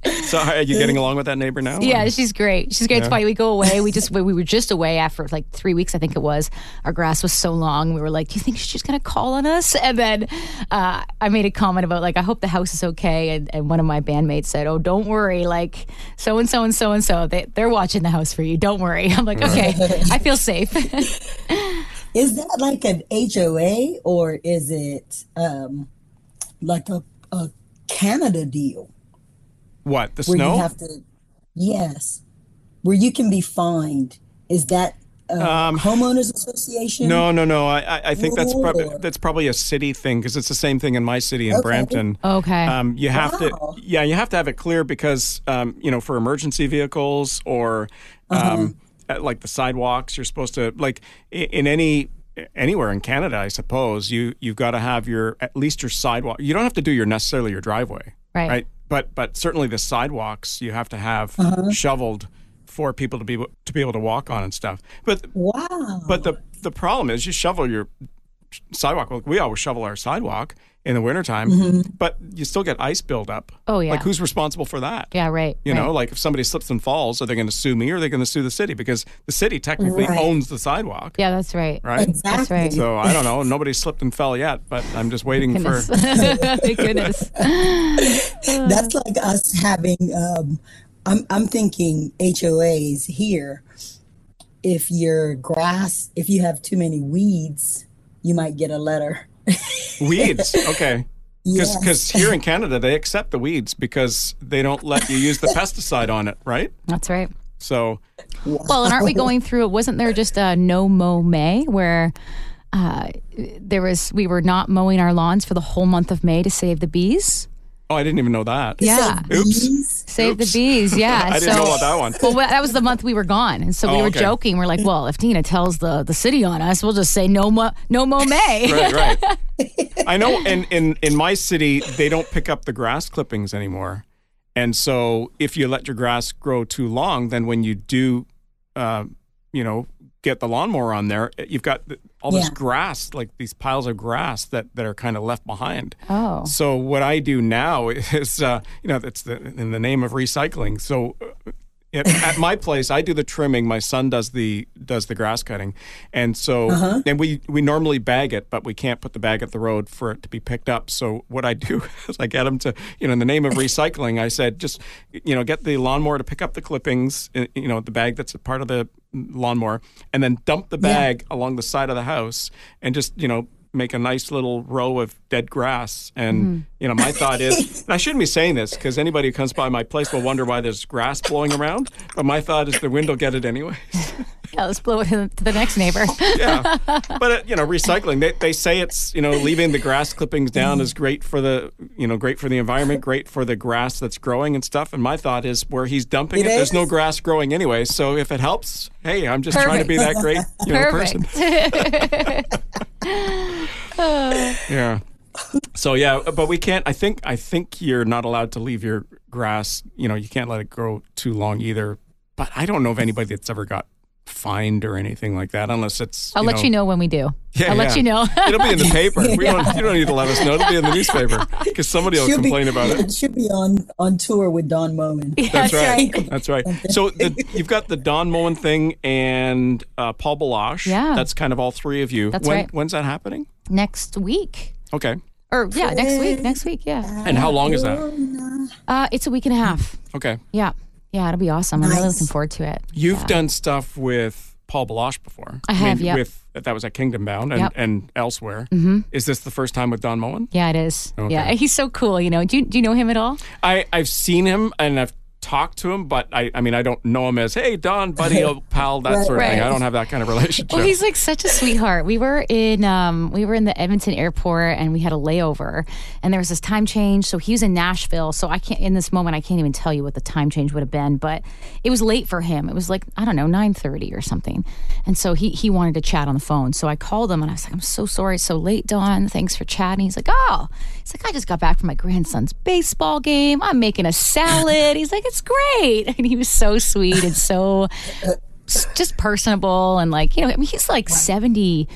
[SPEAKER 3] [LAUGHS] So are you getting along with that neighbor now?
[SPEAKER 1] Yeah, or? she's great. She's great. Yeah. It's funny. We go [LAUGHS] away. We just we were just away after like three weeks, I think it was. Our grass was so long. We were like, "Do you think she's gonna call on us?" And then uh, I made a comment about like, "I hope the house is okay." And, and one of my bandmates said, "Oh, don't worry. Like so and so and so and so they they're watching the house for you. Don't worry." I'm like, "Okay, I feel safe." [LAUGHS]
[SPEAKER 4] is that like an HOA or is it um, like a, a Canada deal?
[SPEAKER 3] What the
[SPEAKER 4] where
[SPEAKER 3] snow?
[SPEAKER 4] You have to, yes, where you can be fined. Is that um, homeowners association?
[SPEAKER 3] No, no, no. I, I think that's probably that's probably a city thing because it's the same thing in my city in
[SPEAKER 4] okay.
[SPEAKER 3] Brampton.
[SPEAKER 1] Okay.
[SPEAKER 3] Um, you have wow. to, yeah, you have to have it clear because um, you know for emergency vehicles or um, uh-huh. like the sidewalks, you're supposed to like in any anywhere in Canada, I suppose you you've got to have your at least your sidewalk. You don't have to do your necessarily your driveway,
[SPEAKER 1] right?
[SPEAKER 3] Right but but certainly the sidewalks you have to have uh-huh. shoveled for people to be to be able to walk on and stuff. But
[SPEAKER 4] wow.
[SPEAKER 3] But the the problem is you shovel your sidewalk. we always shovel our sidewalk in the wintertime, mm-hmm. but you still get ice buildup.
[SPEAKER 1] Oh yeah.
[SPEAKER 3] Like who's responsible for that?
[SPEAKER 1] Yeah, right.
[SPEAKER 3] You
[SPEAKER 1] right.
[SPEAKER 3] know, like if somebody slips and falls, are they going to sue me or are they going to sue the city? Because the city technically right. owns the sidewalk.
[SPEAKER 1] Yeah, that's right.
[SPEAKER 3] Right.
[SPEAKER 4] Exactly.
[SPEAKER 1] That's right.
[SPEAKER 3] So I don't know. [LAUGHS] Nobody slipped and fell yet, but I'm just waiting for. [LAUGHS] [LAUGHS]
[SPEAKER 1] Thank goodness.
[SPEAKER 4] that's like us having. Um, I'm I'm thinking HOAs here. If your grass, if you have too many weeds, you might get a letter
[SPEAKER 3] Weeds. [LAUGHS] Okay. Because
[SPEAKER 4] yes.
[SPEAKER 3] here in Canada, they accept the weeds because they don't let you use the [LAUGHS] pesticide on it, right?
[SPEAKER 1] That's right.
[SPEAKER 3] So.
[SPEAKER 1] Well, and aren't we going through? It? Wasn't there just a no mow May where uh, there was we were not mowing our lawns for the whole month of May to save the bees?
[SPEAKER 3] Oh, I didn't even know that.
[SPEAKER 1] Yeah.
[SPEAKER 3] Oops.
[SPEAKER 1] Save
[SPEAKER 3] Oops.
[SPEAKER 1] the bees. [LAUGHS] Yeah.
[SPEAKER 3] I didn't
[SPEAKER 1] so,
[SPEAKER 3] know about that one.
[SPEAKER 1] Well, that was the month we were gone, and so we
[SPEAKER 3] oh,
[SPEAKER 1] were
[SPEAKER 3] okay.
[SPEAKER 1] joking. We're like, well, if Dina tells the the city on us, we'll just say no mo no mo [LAUGHS] May.
[SPEAKER 3] right. Right. [LAUGHS] I know. In in in my city, they don't pick up the grass clippings anymore, and so if you let your grass grow too long, then when you do, uh, you know, get the lawnmower on there, you've got all this grass, like these piles of grass that, that are kind of left behind.
[SPEAKER 1] Oh.
[SPEAKER 3] So what I do now [LAUGHS] is, uh, you know, that's the, in the name of recycling. So uh, at, my place, I do the trimming. My son does the does the grass cutting, and so
[SPEAKER 4] Uh-huh.
[SPEAKER 3] and we we normally bag it, but we can't put the bag at the road for it to be picked up. So what I do [LAUGHS] is I get him to, you know, in the name of recycling, I said just, you know, get the lawnmower to pick up the clippings, uh, you know, the bag that's a part of the lawnmower, and then dump the
[SPEAKER 4] Yeah.
[SPEAKER 3] bag along the side of the house, and just you know make a nice little row of dead grass. And hmm. you know, my thought is, [LAUGHS] and I shouldn't be saying this because anybody who comes by my place will wonder why there's grass blowing around. But my thought is the wind will get it anyways. [LAUGHS]
[SPEAKER 1] Yeah, let's blow it to the next neighbor. [LAUGHS]
[SPEAKER 3] yeah, but uh, you know, recycling. They, they say it's you know leaving the grass clippings down is great for the you know great for the environment, great for the grass that's growing and stuff. And my thought is where he's dumping it,
[SPEAKER 4] It
[SPEAKER 3] there's no grass growing anyway. So if it helps, hey, I'm just trying to be that great you know, person.
[SPEAKER 1] Perfect. [LAUGHS]
[SPEAKER 3] Yeah. So yeah, but we can't. I think I think you're not allowed to leave your grass. You know, you can't let it grow too long either. But I don't know of anybody that's ever got fined or anything like that, unless it's.
[SPEAKER 1] I'll let you know when we do. Yeah, I'll let you know. [LAUGHS]
[SPEAKER 3] It'll be in the [LAUGHS] paper. We don't. You don't need to let us know. It'll be in the [LAUGHS] newspaper because somebody will
[SPEAKER 4] She'll be-
[SPEAKER 3] complain about it.
[SPEAKER 4] It Should be on on tour with Don Moen.
[SPEAKER 3] That's right. That's right. So the, you've got the Don Moen thing and uh, Paul Baloche.
[SPEAKER 1] Yeah.
[SPEAKER 3] That's kind of all three of you.
[SPEAKER 1] That's
[SPEAKER 3] when,
[SPEAKER 1] right.
[SPEAKER 3] When's that happening?
[SPEAKER 1] Next week.
[SPEAKER 3] Okay.
[SPEAKER 1] Or yeah, next week. Next week. Yeah.
[SPEAKER 3] And how long is that?
[SPEAKER 1] Uh, it's a week and a half.
[SPEAKER 3] Okay.
[SPEAKER 1] Yeah. Yeah, it'll be awesome. I'm really looking forward to it.
[SPEAKER 3] You've
[SPEAKER 1] Yeah.
[SPEAKER 3] done stuff with Paul Baloche before.
[SPEAKER 1] I have,
[SPEAKER 3] mean,
[SPEAKER 1] yep.
[SPEAKER 3] With that was at Kingdom Bound and,
[SPEAKER 1] Yep.
[SPEAKER 3] and elsewhere. Mm-hmm. Is this the first time with Don Moen?
[SPEAKER 1] Yeah, it is.
[SPEAKER 3] Okay.
[SPEAKER 1] Yeah, [LAUGHS] he's so cool. You know, do you, do you know him at all?
[SPEAKER 3] I I've seen him and I've talked to him, but I I mean I don't know him as hey Don, buddy, [LAUGHS] old pal, that
[SPEAKER 4] Right,
[SPEAKER 3] sort of thing. I don't have that kind of relationship.
[SPEAKER 1] Well, he's like such a sweetheart. We were in um, we were in the Edmonton airport and we had a layover, and there was this time change. So he was in Nashville. So I can't in this moment I can't even tell you what the time change would have been, but it was late for him. It was like I don't know nine thirty or something, and so he he wanted to chat on the phone. So I called him and I was like, I'm so sorry, it's so late, Don. Thanks for chatting. He's like, Oh, he's like, I just got back from my grandson's baseball game. I'm making a salad. He's like, It's great, [LAUGHS] and he was so sweet and so just personable and like you know I mean he's like 70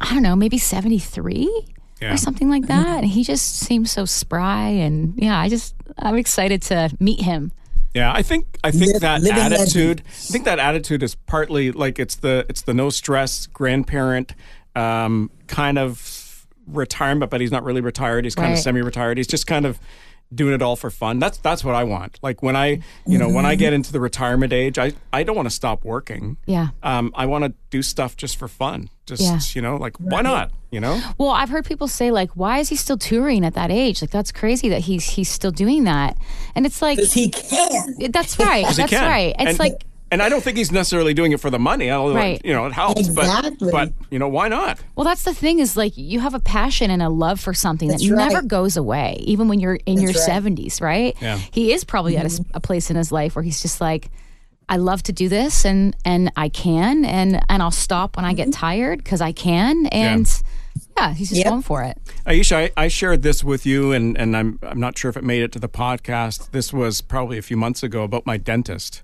[SPEAKER 1] I don't know maybe 73
[SPEAKER 3] Yeah.
[SPEAKER 1] or something like that and he just seems so spry and yeah I just I'm excited to meet him
[SPEAKER 3] Yeah, I think I think
[SPEAKER 4] Liv-
[SPEAKER 3] that
[SPEAKER 4] living
[SPEAKER 3] attitude. I think that attitude is partly like it's the it's the no stress grandparent um, kind of retirement, but he's not really retired. He's kind of semi retired. He's just kind of doing it all for fun. That's that's what I want. Like when I you know when I get into the retirement age, I I don't want to stop working.
[SPEAKER 1] yeah
[SPEAKER 3] Um, I want to do stuff just for fun. Just
[SPEAKER 1] Yeah.
[SPEAKER 3] you know, like why not? You know.
[SPEAKER 1] well I've heard people say like why is he still touring at that age like that's crazy that he's he's still doing that and it's like
[SPEAKER 4] he can.
[SPEAKER 1] that's right
[SPEAKER 3] He
[SPEAKER 1] that's
[SPEAKER 3] can.
[SPEAKER 1] right it's
[SPEAKER 3] and,
[SPEAKER 1] like
[SPEAKER 3] and I don't think he's necessarily doing it for the money. Although
[SPEAKER 1] Right.
[SPEAKER 3] you know it helps,
[SPEAKER 4] Exactly.
[SPEAKER 3] but but you know why not?
[SPEAKER 1] Well, that's the thing is like you have a passion and a love for something
[SPEAKER 4] That's
[SPEAKER 1] that
[SPEAKER 4] right.
[SPEAKER 1] never goes away, even when you're in your
[SPEAKER 4] right.
[SPEAKER 1] 70s, right?
[SPEAKER 3] Yeah.
[SPEAKER 1] He is probably at mm-hmm. a place in his life where he's just like, I love to do this and and I can and and I'll stop when I get mm-hmm. tired because I can and yeah, he's just
[SPEAKER 4] Yep.
[SPEAKER 1] going for it.
[SPEAKER 3] Ayiesha, I, I shared this with you, and, and I'm I'm not sure if it made it to the podcast. This was probably a few months ago about my dentist.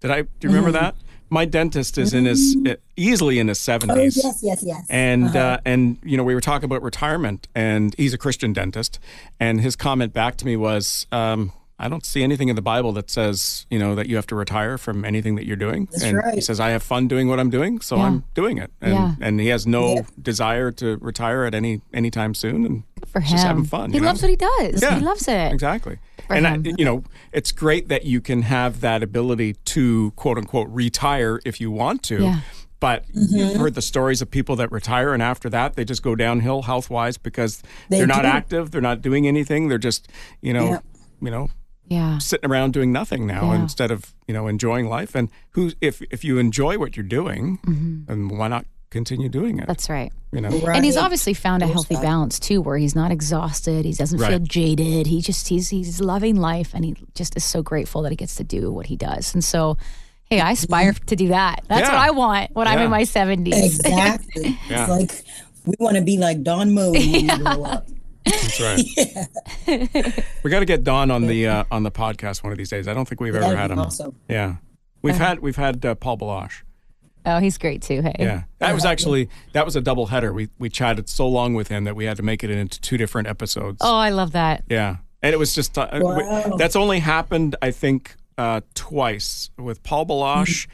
[SPEAKER 3] Did I? Do you remember that? My dentist is in his easily in his seventies.
[SPEAKER 4] Oh,
[SPEAKER 3] seventies.
[SPEAKER 4] yes, yes, yes.
[SPEAKER 3] And uh, and you know we were talking about retirement, and he's a Christian dentist, and his comment back to me was, um, "I don't see anything in the Bible that says you know that you have to retire from anything that you're doing."
[SPEAKER 4] That's
[SPEAKER 3] and he says, "I have fun doing what I'm doing, so
[SPEAKER 1] Yeah.
[SPEAKER 3] I'm doing it." And
[SPEAKER 1] Yeah.
[SPEAKER 3] and he has no
[SPEAKER 4] Yeah.
[SPEAKER 3] desire to retire at any anytime soon, and
[SPEAKER 1] For him,
[SPEAKER 3] just having fun.
[SPEAKER 1] he
[SPEAKER 3] you know?
[SPEAKER 1] loves what he does.
[SPEAKER 3] Yeah,
[SPEAKER 1] He loves it.
[SPEAKER 3] Exactly.
[SPEAKER 1] For
[SPEAKER 3] and I, you know, it's great that you can have that ability to quote unquote retire if you want to.
[SPEAKER 1] Yeah.
[SPEAKER 3] But you've mm-hmm. heard the stories of people that retire and after that they just go downhill health wise because
[SPEAKER 4] They
[SPEAKER 3] are not active, they're not doing anything, they're just, you know,
[SPEAKER 4] Yeah.
[SPEAKER 3] you know,
[SPEAKER 1] Yeah.
[SPEAKER 3] sitting around doing nothing now
[SPEAKER 1] Yeah.
[SPEAKER 3] instead of, you know, enjoying life. And who if if you enjoy what you're doing, mm-hmm. and why not continue doing it?
[SPEAKER 1] That's right.
[SPEAKER 3] you know.
[SPEAKER 4] Right.
[SPEAKER 1] And he's obviously found a healthy
[SPEAKER 4] that.
[SPEAKER 1] balance too, where he's not exhausted. He doesn't feel jaded. He just he's he's loving life, and he just is so grateful that he gets to do what he does. And so, hey, I aspire to do that. That's
[SPEAKER 3] Yeah.
[SPEAKER 1] what I want when I'm in my seventies.
[SPEAKER 4] Exactly. [LAUGHS]
[SPEAKER 3] Yeah.
[SPEAKER 4] It's like we want to be like Don Moen when we grow up.
[SPEAKER 3] That's right. [LAUGHS] we got to get Don on the uh, on the podcast one of these days. I don't think we've ever
[SPEAKER 4] That'd
[SPEAKER 3] had him.
[SPEAKER 4] awesome.
[SPEAKER 3] Yeah, we've had we've had uh, Paul Baloche.
[SPEAKER 1] Oh, he's great too. Hey,
[SPEAKER 3] Yeah, that was actually that was a double header. We we chatted so long with him that we had to make it into two different episodes.
[SPEAKER 1] Oh, I love that.
[SPEAKER 3] Yeah, and it was just uh,
[SPEAKER 4] Wow.
[SPEAKER 3] that's only happened I think uh, twice with Paul Baloche.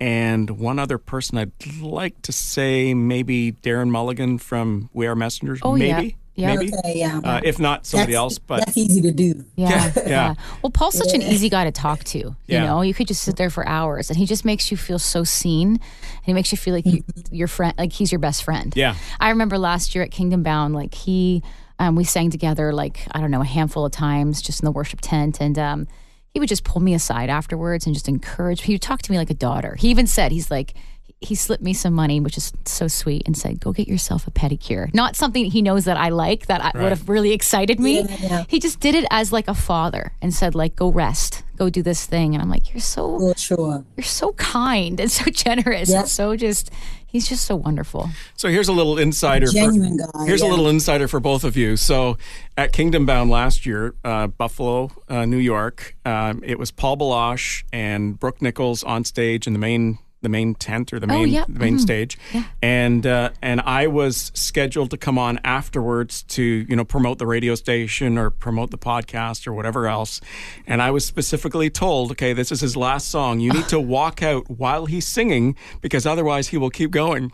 [SPEAKER 3] And one other person I'd like to say maybe Darren Mulligan from We Are Messengers.
[SPEAKER 1] Oh, yeah.
[SPEAKER 3] Maybe,
[SPEAKER 1] Yeah.
[SPEAKER 3] maybe.
[SPEAKER 4] Okay, yeah.
[SPEAKER 3] Uh, if not somebody
[SPEAKER 4] That's-
[SPEAKER 3] else, but
[SPEAKER 4] that's easy to do.
[SPEAKER 1] Yeah,
[SPEAKER 3] Yeah, [LAUGHS] yeah.
[SPEAKER 1] Well, Paul's such an easy guy to talk to. You
[SPEAKER 3] Yeah.
[SPEAKER 1] know, you could just sit there for hours, and he just makes you feel so seen, and he makes you feel like you, your friend, like he's your best friend.
[SPEAKER 3] Yeah.
[SPEAKER 1] I remember last year at Kingdom Bound, like he, um, we sang together like I don't know a handful of times just in the worship tent, and um, he would just pull me aside afterwards and just encourage. He would talk to me like a daughter. He even said, he's like, he slipped me some money, which is so sweet, and said, "Go get yourself a pedicure." Not something he knows that I like that I, would have really excited me.
[SPEAKER 4] Yeah, yeah.
[SPEAKER 1] He just did it as like a father and said, "Like, go rest, go do this thing." And I'm like, "You're so
[SPEAKER 4] For sure.
[SPEAKER 1] you're so kind and so [LAUGHS] generous
[SPEAKER 4] Yeah.
[SPEAKER 1] and so just he's just so wonderful."
[SPEAKER 3] So here's a little insider.
[SPEAKER 4] Genuine
[SPEAKER 3] for,
[SPEAKER 4] guy,
[SPEAKER 3] Here's a little insider for both of you. So at Kingdom Bound last year, uh, Buffalo, uh, New York, um, it was Paul Baloche and Brooke Nicholls on stage in the main the main tent or the main
[SPEAKER 1] yeah.
[SPEAKER 3] the main stage, and uh, and I was scheduled to come on afterwards to you know promote the radio station or promote the podcast or whatever else, and I was specifically told, okay, this is his last song. You need to [SIGHS] walk out while he's singing because otherwise he will keep going.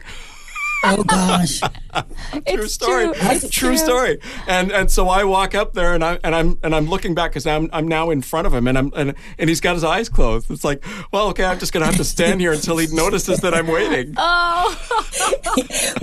[SPEAKER 4] Oh gosh. [LAUGHS]
[SPEAKER 3] true
[SPEAKER 1] It's
[SPEAKER 3] story.
[SPEAKER 1] true.
[SPEAKER 3] True,
[SPEAKER 1] true.
[SPEAKER 3] story. And and so I walk up there and I and I'm and I'm looking back because I'm I'm now in front of him and I'm and, and he's got his eyes closed. It's like, well, okay, I'm just gonna have to stand here until he notices that I'm waiting.
[SPEAKER 1] Oh,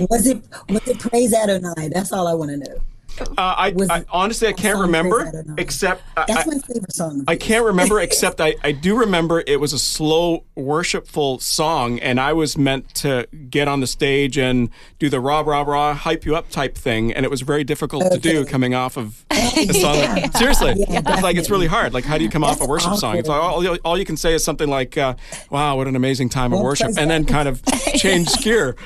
[SPEAKER 1] [LAUGHS]
[SPEAKER 4] was it was it praise Adonai? That's all I want to know.
[SPEAKER 3] Uh, I,
[SPEAKER 4] Was
[SPEAKER 3] I honestly I can't remember
[SPEAKER 4] that or
[SPEAKER 3] except I,
[SPEAKER 4] That's
[SPEAKER 3] I,
[SPEAKER 4] my favorite song.
[SPEAKER 3] I can't remember [LAUGHS] except I, I do remember it was a slow worshipful song and I was meant to get on the stage and do the rah rah rah hype you up type thing and it was very difficult to do coming off of [LAUGHS] a song. Seriously,
[SPEAKER 4] Yeah,
[SPEAKER 3] it's like it's really hard. Like how do you come off a
[SPEAKER 4] That's
[SPEAKER 3] worship song? It's like all, all you can say is something like, uh, "Wow, what an amazing time of
[SPEAKER 4] Well,
[SPEAKER 3] worship," and then kind of [LAUGHS] change gear.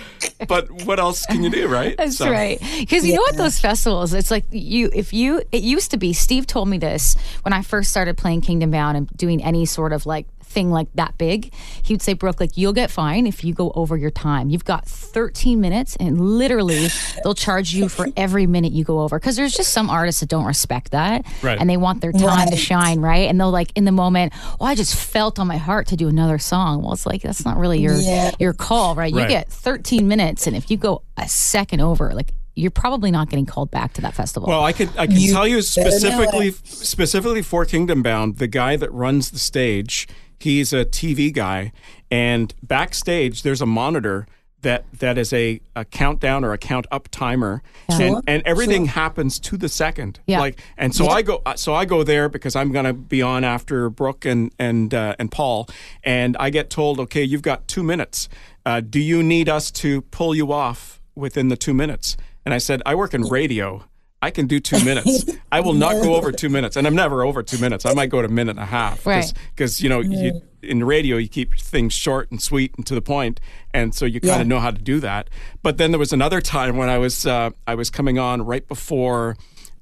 [SPEAKER 3] But what else can you do, right?
[SPEAKER 1] That's
[SPEAKER 3] So-
[SPEAKER 1] right. Because you know what those festivals, it's like you if you it used to be Steve told me this when I first started playing Kingdom Bound and doing any sort of like thing like that big. He would say, Brooke, like you'll get fined if you go over your time. You've got 13 minutes and literally they'll charge you for [LAUGHS] every minute you go over. Because there's just some artists that don't respect that.
[SPEAKER 3] Right.
[SPEAKER 1] And they want their time to shine, right? And they'll like in the moment, well, I just felt on my heart to do another song. Well, it's like that's not really your
[SPEAKER 4] Yeah.
[SPEAKER 1] your call, right? You
[SPEAKER 3] Right.
[SPEAKER 1] get 13 minutes, and if you go a second over, like you're probably not getting called back to that festival.
[SPEAKER 3] Well, I can I can
[SPEAKER 4] You
[SPEAKER 3] tell you specifically specifically for Kingdom Bound, the guy that runs the stage, he's a TV guy, and backstage there's a monitor that that is a, a countdown or a count up timer, and and everything happens to the second.
[SPEAKER 1] Yeah.
[SPEAKER 3] Like, and so I go so I go there because I'm gonna be on after Brooke and and uh, and Paul, and I get told, okay, you've got two minutes. Uh, do you need us to pull you off within the two minutes? And I said, I work in radio. I can do two minutes. [LAUGHS] I will not go over two minutes, and I'm never over two minutes. I might go to a minute and a half,
[SPEAKER 1] Right.
[SPEAKER 3] Because you know, you, in radio, you keep things short and sweet and to the point, and so you kind
[SPEAKER 4] Yeah.
[SPEAKER 3] of know how to do that. But then there was another time when I was uh, I was coming on right before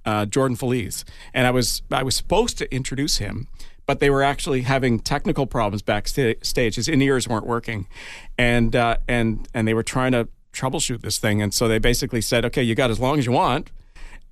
[SPEAKER 3] uh, Jordan Feliz, and I was I was supposed to introduce him, but they were actually having technical problems backstage. His in ears weren't working, and uh, and and they were trying to troubleshoot this thing, and so they basically said, "Okay, you got as long as you want."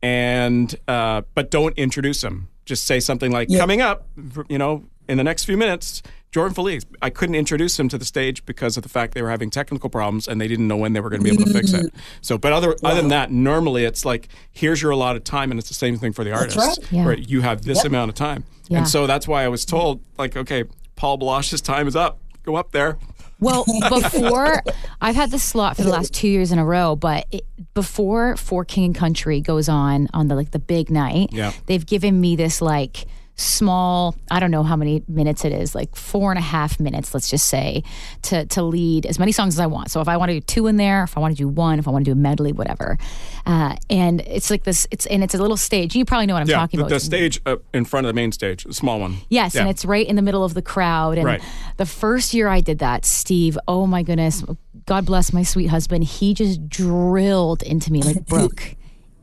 [SPEAKER 3] and uh, but don't introduce him. Just say something like, "Coming up, you know, in the next few minutes, Jordan Feliz." I couldn't introduce him to the stage because of the fact they were having technical problems and they didn't know when they were going to be able to fix it. So, but other other than that, normally it's like, "Here's your allotted time," and it's the same thing for the artist,
[SPEAKER 4] right.
[SPEAKER 1] Yeah.
[SPEAKER 3] where you have this amount of time.
[SPEAKER 1] Yeah.
[SPEAKER 3] And so that's why I was told, like, okay, Paul Baloche's time is up. Go up there.
[SPEAKER 1] Well, [LAUGHS] before I've had this slot for the last two years in a row, but it, before For King and Country goes on on the like the big night,
[SPEAKER 3] Yeah.
[SPEAKER 1] they've given me this like small I don't know how many minutes it is, like four and a half minutes, let's just say, to to lead as many songs as I want. So if I want to do two in there, if I want to do one, if I want to do a medley, whatever. Uh, and it's like this. It's and it's a little stage. You probably know what I'm
[SPEAKER 3] Yeah,
[SPEAKER 1] talking
[SPEAKER 3] the,
[SPEAKER 1] about.
[SPEAKER 3] the stage uh, in front of the main stage, the small one.
[SPEAKER 1] Yes,
[SPEAKER 3] Yeah.
[SPEAKER 1] and it's right in the middle of the crowd. And
[SPEAKER 3] Right.
[SPEAKER 1] the first year I did that, Steve, oh my goodness, God bless my sweet husband, he just drilled into me like, [LAUGHS] Brooke,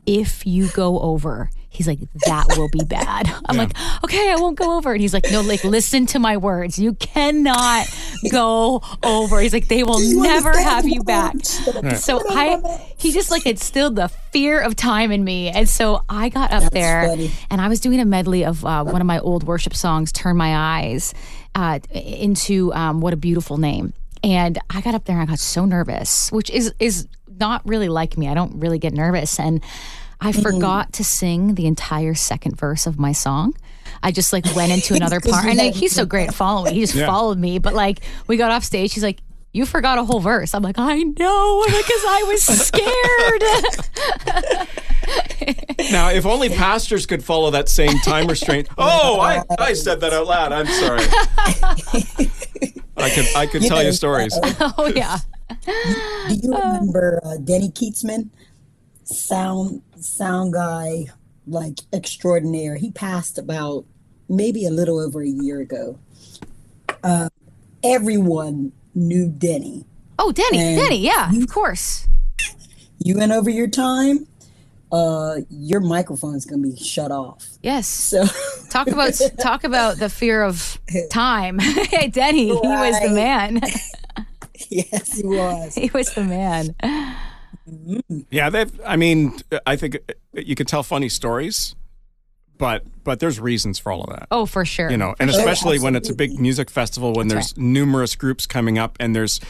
[SPEAKER 1] if you go over, he's like, that will be bad. [LAUGHS] I'm like, okay, I won't go over. And he's like, no, like, listen to my words. You cannot go over. He's like, they will never have you back.
[SPEAKER 4] words.
[SPEAKER 1] So I, he just like instilled the fear of time in me. And so I got up there
[SPEAKER 4] funny.
[SPEAKER 1] and I was doing a medley of uh, one of my old worship songs, "Turn My Eyes," uh, into um, "What a Beautiful Name." And I got up there and I got so nervous, which is is not really like me. I don't really get nervous, and I forgot to sing the entire second verse of my song. I just like went into another [LAUGHS] part, and like, he's so great at following. He just
[SPEAKER 3] Yeah.
[SPEAKER 1] followed me. But like we got off stage, he's like, you forgot a whole verse. I'm like, I know, because I was scared. [LAUGHS]
[SPEAKER 3] Now, if only pastors could follow that same time restraint. [LAUGHS] Oh, I, I said that out loud. I'm sorry. I could I could tell you stories.
[SPEAKER 1] oh yeah.
[SPEAKER 4] Do you remember uh, Denny Keatsman, sound sound guy, like extraordinaire? He passed about maybe a little over a year ago. Uh, everyone knew Denny.
[SPEAKER 1] Oh, Denny,
[SPEAKER 4] And
[SPEAKER 1] Denny, yeah,
[SPEAKER 4] you-
[SPEAKER 1] of course.
[SPEAKER 4] You went over your time. Uh, your microphone's gonna be shut off.
[SPEAKER 1] Yes.
[SPEAKER 4] So [LAUGHS]
[SPEAKER 1] Talk about talk about the fear of time. [LAUGHS] hey, Denny, he was the man. [LAUGHS]
[SPEAKER 4] yes, he was.
[SPEAKER 1] he was the man.
[SPEAKER 3] Yeah, they've. I mean, I think you could tell funny stories, but but there's reasons for all of that.
[SPEAKER 1] Oh, for sure.
[SPEAKER 3] you know, and
[SPEAKER 4] Oh,
[SPEAKER 3] especially when it's a big music festival, when there's numerous groups coming up and there's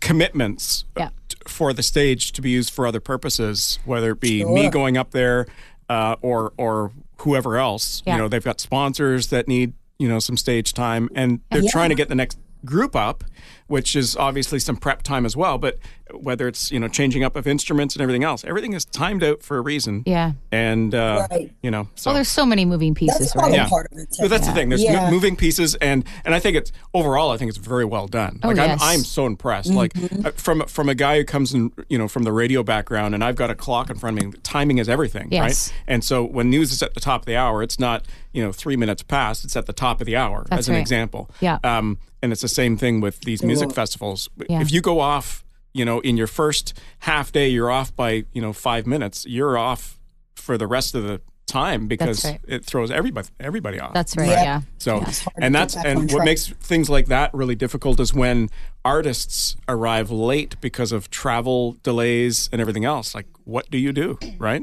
[SPEAKER 3] commitments
[SPEAKER 1] Yeah.
[SPEAKER 3] t- for the stage to be used for other purposes, whether it be me going up there uh, or or whoever else.
[SPEAKER 1] Yeah.
[SPEAKER 3] You know, they've got sponsors that need you know some stage time, and they're
[SPEAKER 4] Yeah.
[SPEAKER 3] trying to get the next group up, which is obviously some prep time as well. But whether it's you know changing up of instruments and everything else, everything is timed out for a reason.
[SPEAKER 1] Yeah.
[SPEAKER 3] And uh,
[SPEAKER 4] Right.
[SPEAKER 3] you know, so
[SPEAKER 1] Well, there's so many moving pieces,
[SPEAKER 4] That's
[SPEAKER 1] right?
[SPEAKER 3] Yeah.
[SPEAKER 4] part of it.
[SPEAKER 3] but that's the thing. There's
[SPEAKER 4] Yeah.
[SPEAKER 3] moving pieces, and and I think it's overall. I think it's very well done.
[SPEAKER 1] Oh,
[SPEAKER 3] like
[SPEAKER 1] yes.
[SPEAKER 3] I'm, I'm so impressed. Like uh, from from a guy who comes in, you know, from the radio background, and I've got a clock in front of me. Timing is everything,
[SPEAKER 1] Yes.
[SPEAKER 3] right? And so when news is at the top of the hour, it's not you know three minutes past. It's at the top of the hour,
[SPEAKER 1] That's
[SPEAKER 3] as an
[SPEAKER 1] right.
[SPEAKER 3] example.
[SPEAKER 1] Yeah.
[SPEAKER 3] Um, and it's the same thing with these music
[SPEAKER 4] Sure.
[SPEAKER 3] festivals.
[SPEAKER 1] Yeah.
[SPEAKER 3] If you go off, you know, in your first half day, you're off by you know five minutes. You're off for the rest of the time because
[SPEAKER 1] right.
[SPEAKER 3] it throws everybody everybody off.
[SPEAKER 1] That's right.
[SPEAKER 4] Yeah.
[SPEAKER 1] Yeah.
[SPEAKER 3] So,
[SPEAKER 4] Yeah, it's hard to
[SPEAKER 3] and that's
[SPEAKER 4] back on
[SPEAKER 3] and what
[SPEAKER 4] track.
[SPEAKER 3] makes things like that really difficult is when artists arrive late because of travel delays and everything else. Like, what do you do, right?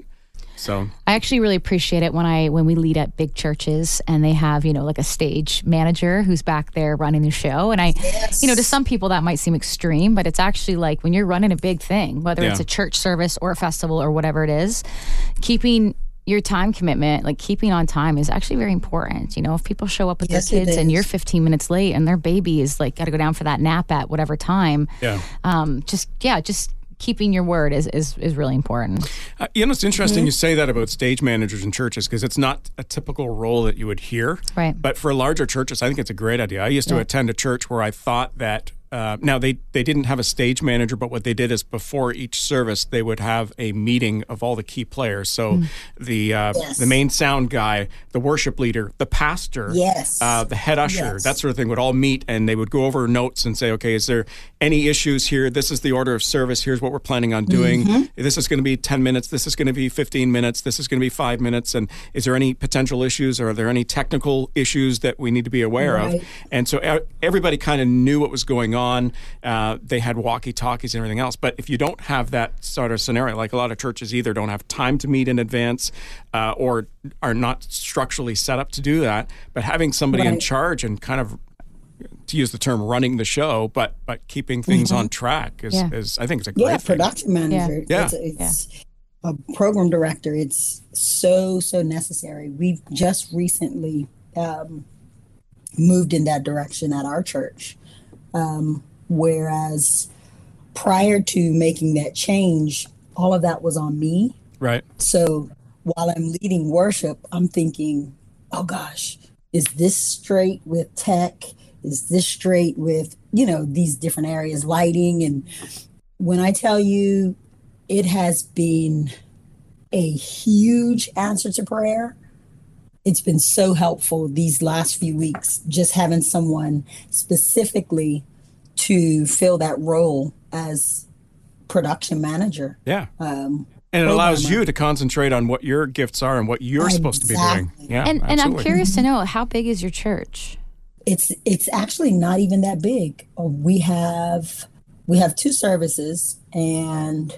[SPEAKER 3] So,
[SPEAKER 1] I actually really appreciate it when I when we lead at big churches and they have you know like a stage manager who's back there running the show. And I you know to some people that might seem extreme but it's actually like when you're running a big thing whether it's a church service or a festival or whatever it is keeping your time commitment like keeping on time is actually very important. You know if people show up with
[SPEAKER 4] Yes,
[SPEAKER 1] their kids and you're 15 minutes late and their baby is like got to go down for that nap at whatever time
[SPEAKER 3] yeah.
[SPEAKER 1] um just yeah just keeping your word is is, is really important
[SPEAKER 3] Uh, you know, it's interesting
[SPEAKER 1] Mm-hmm.
[SPEAKER 3] you say that about stage managers in churches because it's not a typical role that you would hear.
[SPEAKER 1] Right.
[SPEAKER 3] But for larger churches, I think it's a great idea. I used to attend a church where I thought that. Uh, now they they didn't have a stage manager, but what they did is before each service they would have a meeting of all the key players. So
[SPEAKER 1] Mm.
[SPEAKER 3] the uh,
[SPEAKER 4] Yes.
[SPEAKER 3] the main sound guy, the worship leader, the pastor,
[SPEAKER 4] Yes.
[SPEAKER 3] uh, the head usher,
[SPEAKER 4] Yes.
[SPEAKER 3] that sort of thing would all meet and they would go over notes and say, okay, is there any issues here? This is the order of service. Here's what we're planning on doing.
[SPEAKER 4] Mm-hmm.
[SPEAKER 3] This is going to be 10 minutes. This is going to be 15 minutes. This is going to be five minutes. And is there any potential issues or are there any technical issues that we need to be aware of? And so everybody kind of knew what was going on. Uh, they had walkie talkies and everything else. But if you don't have that sort of scenario, like a lot of churches either don't have time to meet in advance uh, or are not structurally set up to do that, but having somebody in charge and kind of to use the term running the show, but but keeping things on track is,
[SPEAKER 1] Yeah.
[SPEAKER 3] is I think it's a great
[SPEAKER 4] Mm-hmm. yeah,
[SPEAKER 3] thing.
[SPEAKER 4] production manager.
[SPEAKER 3] Yeah.
[SPEAKER 4] It's, it's a program director. It's so so necessary. We've just recently um, moved in that direction at our church, um, whereas prior to making that change, all of that was on me.
[SPEAKER 3] Right.
[SPEAKER 4] So while I'm leading worship, I'm thinking, oh gosh, is this straight with tech? Is this straight with, you know, these different areas, lighting? And when I tell you, it has been a huge answer to prayer. It's been so helpful these last few weeks, just having someone specifically to fill that role as production manager.
[SPEAKER 3] Yeah.
[SPEAKER 4] Um,
[SPEAKER 3] And it allows you to concentrate on what your gifts are and what you're supposed to be doing. Yeah.
[SPEAKER 1] and and I'm curious to know how big is your church
[SPEAKER 4] it's it's actually not even that big. Uh, We have we have two services, and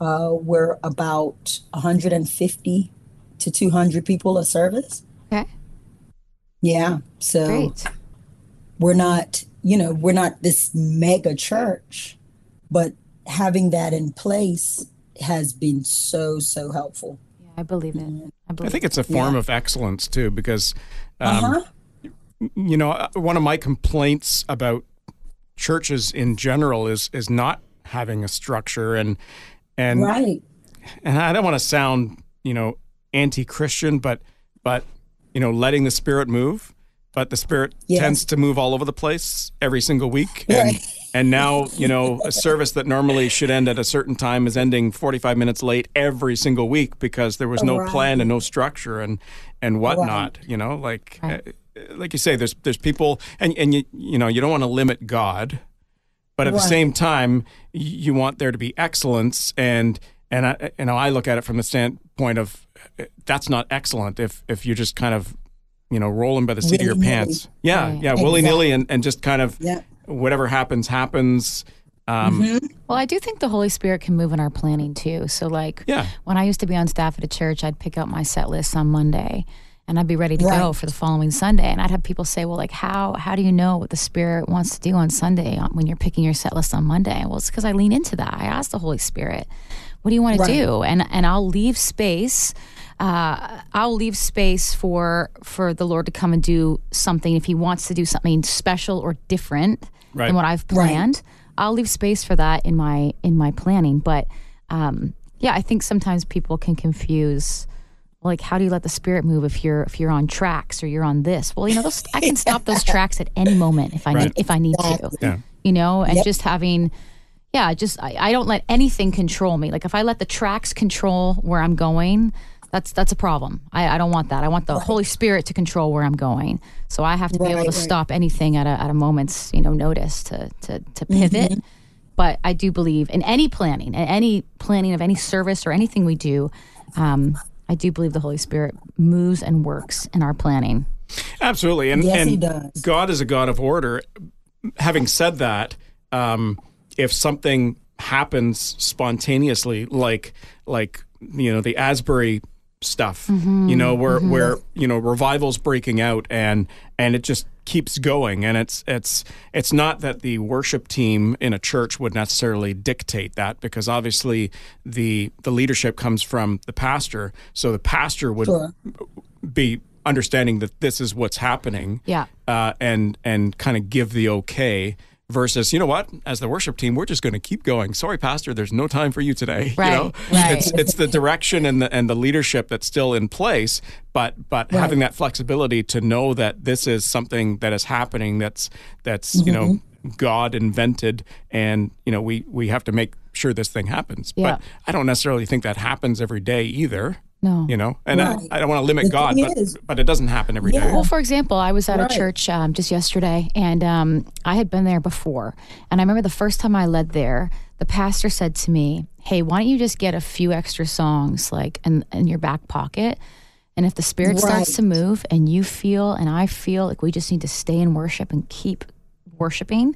[SPEAKER 4] uh, we're about 150 to 200 people a service.
[SPEAKER 1] okay
[SPEAKER 4] Yeah, so
[SPEAKER 1] great
[SPEAKER 4] we're not you know we're not this mega church, but having that in place has been so so helpful.
[SPEAKER 1] Yeah, I believe in it. I believe
[SPEAKER 3] I think it's a form of excellence too, because um,
[SPEAKER 4] Uh huh.
[SPEAKER 3] you know uh, one of my complaints about churches in general is is not having a structure and and
[SPEAKER 4] Right.
[SPEAKER 3] and I don't want to sound, you know, anti-Christian, but but you know, letting the spirit move. But the spirit
[SPEAKER 4] Yes.
[SPEAKER 3] tends to move all over the place every single week, and
[SPEAKER 4] Right.
[SPEAKER 3] and now you know a service that normally should end at a certain time is ending 45 minutes late every single week because there was no
[SPEAKER 4] Right.
[SPEAKER 3] plan and no structure and and whatnot. You know, like uh, like you say, there's there's people, and and you you know you don't want to limit God, but at the same time you want there to be excellence and and I, you know I look at it from the standpoint of that's not excellent if if you're just kind of you know rolling by the seat of your
[SPEAKER 4] Willy-nilly.
[SPEAKER 3] pants yeah
[SPEAKER 1] Right.
[SPEAKER 3] yeah willy nilly and, and just kind of
[SPEAKER 4] Yeah.
[SPEAKER 3] whatever happens happens um,
[SPEAKER 1] Well, I do think the Holy Spirit can move in our planning too. So, like,
[SPEAKER 3] Yeah.
[SPEAKER 1] when I used to be on staff at a church, I'd pick out my set list on Monday, and I'd be ready to go for the following Sunday. And I'd have people say, "Well, like, how how do you know what the Spirit wants to do on Sunday when you're picking your set list on Monday?" Well, it's because I lean into that. I ask the Holy Spirit, "What do you want to do?" And and I'll leave space. Uh, I'll leave space for for the Lord to come and do something if He wants to do something special or different
[SPEAKER 3] Right.
[SPEAKER 1] than what I've planned. I'll leave space for that in my in my planning. But um, yeah, I think sometimes people can confuse like how do you let the spirit move if you're if you're on tracks or you're on this? Well, you know, those, I can stop those [LAUGHS] tracks at any moment if I
[SPEAKER 3] Right.
[SPEAKER 1] need if I need to.
[SPEAKER 3] Yeah.
[SPEAKER 1] You know, and
[SPEAKER 4] Yep.
[SPEAKER 1] just having yeah, just I, I don't let anything control me. Like if I let the tracks control where I'm going, that's that's a problem. I, I don't want that. I want the Holy Spirit to control where I'm going. So I have to be able to
[SPEAKER 4] right.
[SPEAKER 1] stop anything at a at a moment's you know notice to to to pivot.
[SPEAKER 4] Mm-hmm.
[SPEAKER 1] But I do believe in any planning, in any planning of any service or anything we do. Um, I do believe the Holy Spirit moves and works in our planning.
[SPEAKER 3] Absolutely, and
[SPEAKER 4] Yes,
[SPEAKER 3] and
[SPEAKER 4] he does.
[SPEAKER 3] God is a God of order. Having said that, um, if something happens spontaneously, like like you know the Asbury stuff, you know where where you know revivals breaking out and and it just keeps going and it's it's it's not that the worship team in a church would necessarily dictate that because obviously the the leadership comes from the pastor so the pastor would
[SPEAKER 4] Sure.
[SPEAKER 3] be understanding that this is what's happening
[SPEAKER 1] Yeah.
[SPEAKER 3] uh, and and kind of give the okay versus you know what as the worship team we're just going to keep going sorry pastor there's no time for you today
[SPEAKER 1] Right,
[SPEAKER 3] you know
[SPEAKER 1] right.
[SPEAKER 3] it's it's the direction and the and the leadership that's still in place but but having that flexibility to know that this is something that is happening that's that's you know
[SPEAKER 1] Mm-hmm.
[SPEAKER 3] god invented and you know we we have to make sure this thing happens
[SPEAKER 1] Yeah.
[SPEAKER 3] but i don't necessarily think that happens every day either
[SPEAKER 1] No.
[SPEAKER 3] you know and
[SPEAKER 4] Right.
[SPEAKER 3] I, I don't want to limit
[SPEAKER 4] The
[SPEAKER 3] god but,
[SPEAKER 4] is-
[SPEAKER 3] but it doesn't happen every day.
[SPEAKER 4] Yeah.
[SPEAKER 1] Well, for example, I was at
[SPEAKER 4] Right.
[SPEAKER 1] a church um, just yesterday, and um, I had been there before. And I remember the first time I led there, the pastor said to me, "Hey, why don't you just get a few extra songs like in, in your back pocket?" And if the spirit starts to move, and you feel, and I feel like we just need to stay in worship and keep worshiping,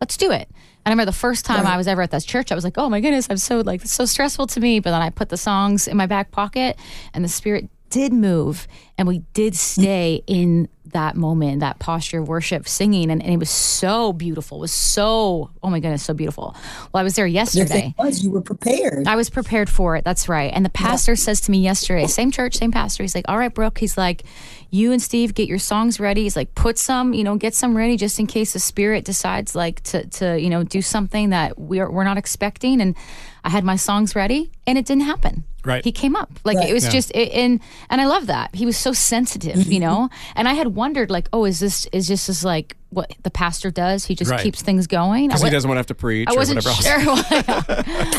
[SPEAKER 1] let's do it. I remember the first time I was ever at that church, I was like, "Oh my goodness, I'm so like it's so stressful to me." But then I put the songs in my back pocket, and the spirit did move, and we did stay in that moment, that posture of worship, singing, and, and it was so beautiful. It was so oh my goodness, so beautiful. Well, I was there yesterday.
[SPEAKER 4] was, you were prepared.
[SPEAKER 1] I was prepared for it. That's right. And the pastor says to me yesterday, same church, same pastor. He's like, "All right, Brooke." He's like, "You and Steve get your songs ready." He's like, "Put some, you know, get some ready just in case the Spirit decides like to to you know do something that we're we're not expecting." And I had my songs ready, and it didn't happen.
[SPEAKER 3] Right.
[SPEAKER 1] He came up like
[SPEAKER 4] Right.
[SPEAKER 1] it was
[SPEAKER 3] Yeah.
[SPEAKER 1] just it, and and I love that he was so sensitive, you know. [LAUGHS] And I had wondered like, oh, is this is this is like what the pastor does? He just
[SPEAKER 3] Right.
[SPEAKER 1] keeps things going. I
[SPEAKER 3] because he doesn't want to have to preach
[SPEAKER 1] I wasn't
[SPEAKER 3] whatever
[SPEAKER 1] sure.
[SPEAKER 3] else. [LAUGHS]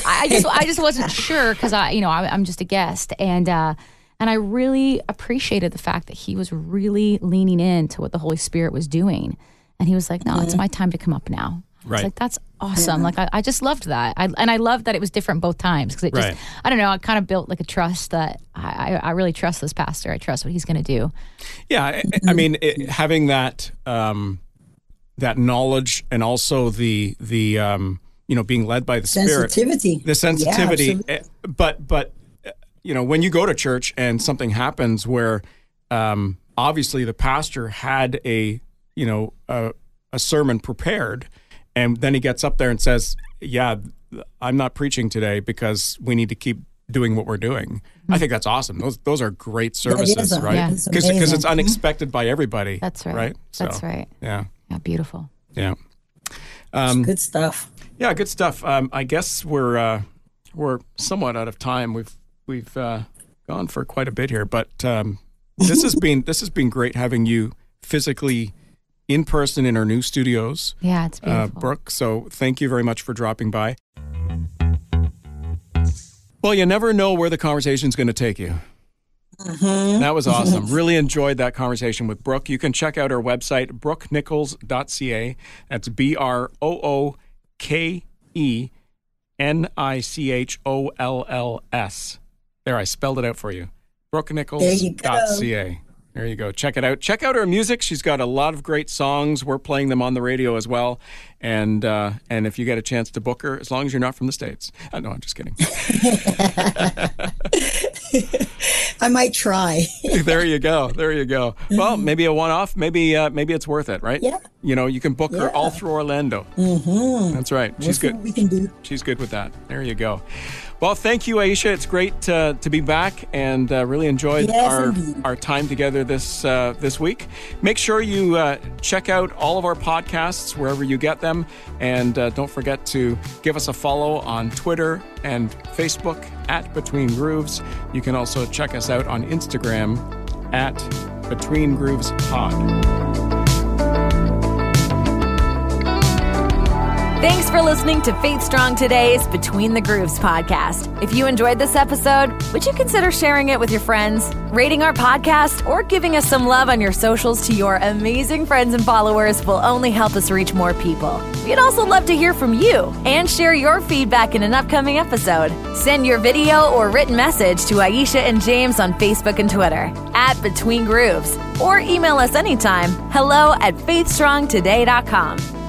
[SPEAKER 1] I I just I just wasn't sure because I you know I, I'm just a guest and uh, and I really appreciated the fact that he was really leaning into what the Holy Spirit was doing, and he was like, "No, it's my time to come up now." I was
[SPEAKER 3] Right.
[SPEAKER 1] like that's awesome. Like I, I just loved that, I, and I loved that it was different both times because it just
[SPEAKER 3] Right.
[SPEAKER 1] I don't know. I kind of built like a trust that I, I, I really trust this pastor. I trust what he's going to do.
[SPEAKER 3] Yeah, I, I mean, it, having that um, that knowledge and also the the um, you know being led by the Spirit,
[SPEAKER 4] sensitivity.
[SPEAKER 3] the sensitivity.
[SPEAKER 4] Yeah,
[SPEAKER 3] eh, but but eh, you know when you go to church and something happens where um, obviously the pastor had a you know a, a sermon prepared, and then he gets up there and says, "Yeah, I'm not preaching today because we need to keep." Doing what we're doing, I think that's awesome. Those those are great services,
[SPEAKER 4] a-
[SPEAKER 3] right?
[SPEAKER 1] Yeah.
[SPEAKER 4] it's
[SPEAKER 3] Because because it's unexpected by everybody.
[SPEAKER 1] That's right.
[SPEAKER 3] Right.
[SPEAKER 1] That's right.
[SPEAKER 3] Yeah.
[SPEAKER 1] Yeah, beautiful.
[SPEAKER 3] Yeah.
[SPEAKER 4] Um, good stuff.
[SPEAKER 3] Yeah, good stuff. Um, I guess we're uh, we're somewhat out of time. We've we've uh, gone for quite a bit here, but um, this has been this has been great having you physically in person in our new studios.
[SPEAKER 1] Yeah, it's uh, beautiful.
[SPEAKER 3] Uh, Brooke, so thank you very much for dropping by. Well, you never know where the conversation is going to take you. Mm-hmm. That was awesome. [LAUGHS] really enjoyed that conversation with Brooke. You can check out our website, brookenicholls.ca. That's B R O O K E N I C H O L L S. There, I spelled it out for you. brookenicholls.ca. There you go. Check it out. Check out her music. She's got a lot of great songs. We're playing them on the radio as well. And uh, and if you get a chance to book her, as long as you're not from the states. Uh, no, I'm just kidding. [LAUGHS]
[SPEAKER 4] I might try. [LAUGHS]
[SPEAKER 3] there you go. There you go. Well, maybe a one-off. Maybe uh, maybe it's worth it, right?
[SPEAKER 4] Yeah.
[SPEAKER 3] You know, you can book yeah. her all through Orlando.
[SPEAKER 4] Mm-hmm.
[SPEAKER 3] That's right. She's good.
[SPEAKER 4] we can do.
[SPEAKER 3] She's good with that. There you go. Well, thank you, Ayiesha. It's great uh, to be back and uh, really enjoyed
[SPEAKER 4] yes,
[SPEAKER 3] our
[SPEAKER 4] indeed.
[SPEAKER 3] our time together this uh, this week. Make sure you uh, check out all of our podcasts wherever you get them, and uh, don't forget to give us a follow on Twitter and Facebook at Between Grooves. You can also check us out on Instagram at Between Grooves Pod.
[SPEAKER 2] Thanks for listening to Faith Strong Today's Between the Grooves podcast. If you enjoyed this episode, would you consider sharing it with your friends, rating our podcast, or giving us some love on your socials to your amazing friends and followers will only help us reach more people. We'd also love to hear from you and share your feedback in an upcoming episode. Send your video or written message to Ayiesha and James on Facebook and Twitter at Between Grooves or email us anytime hello at faithstrongtoday.com.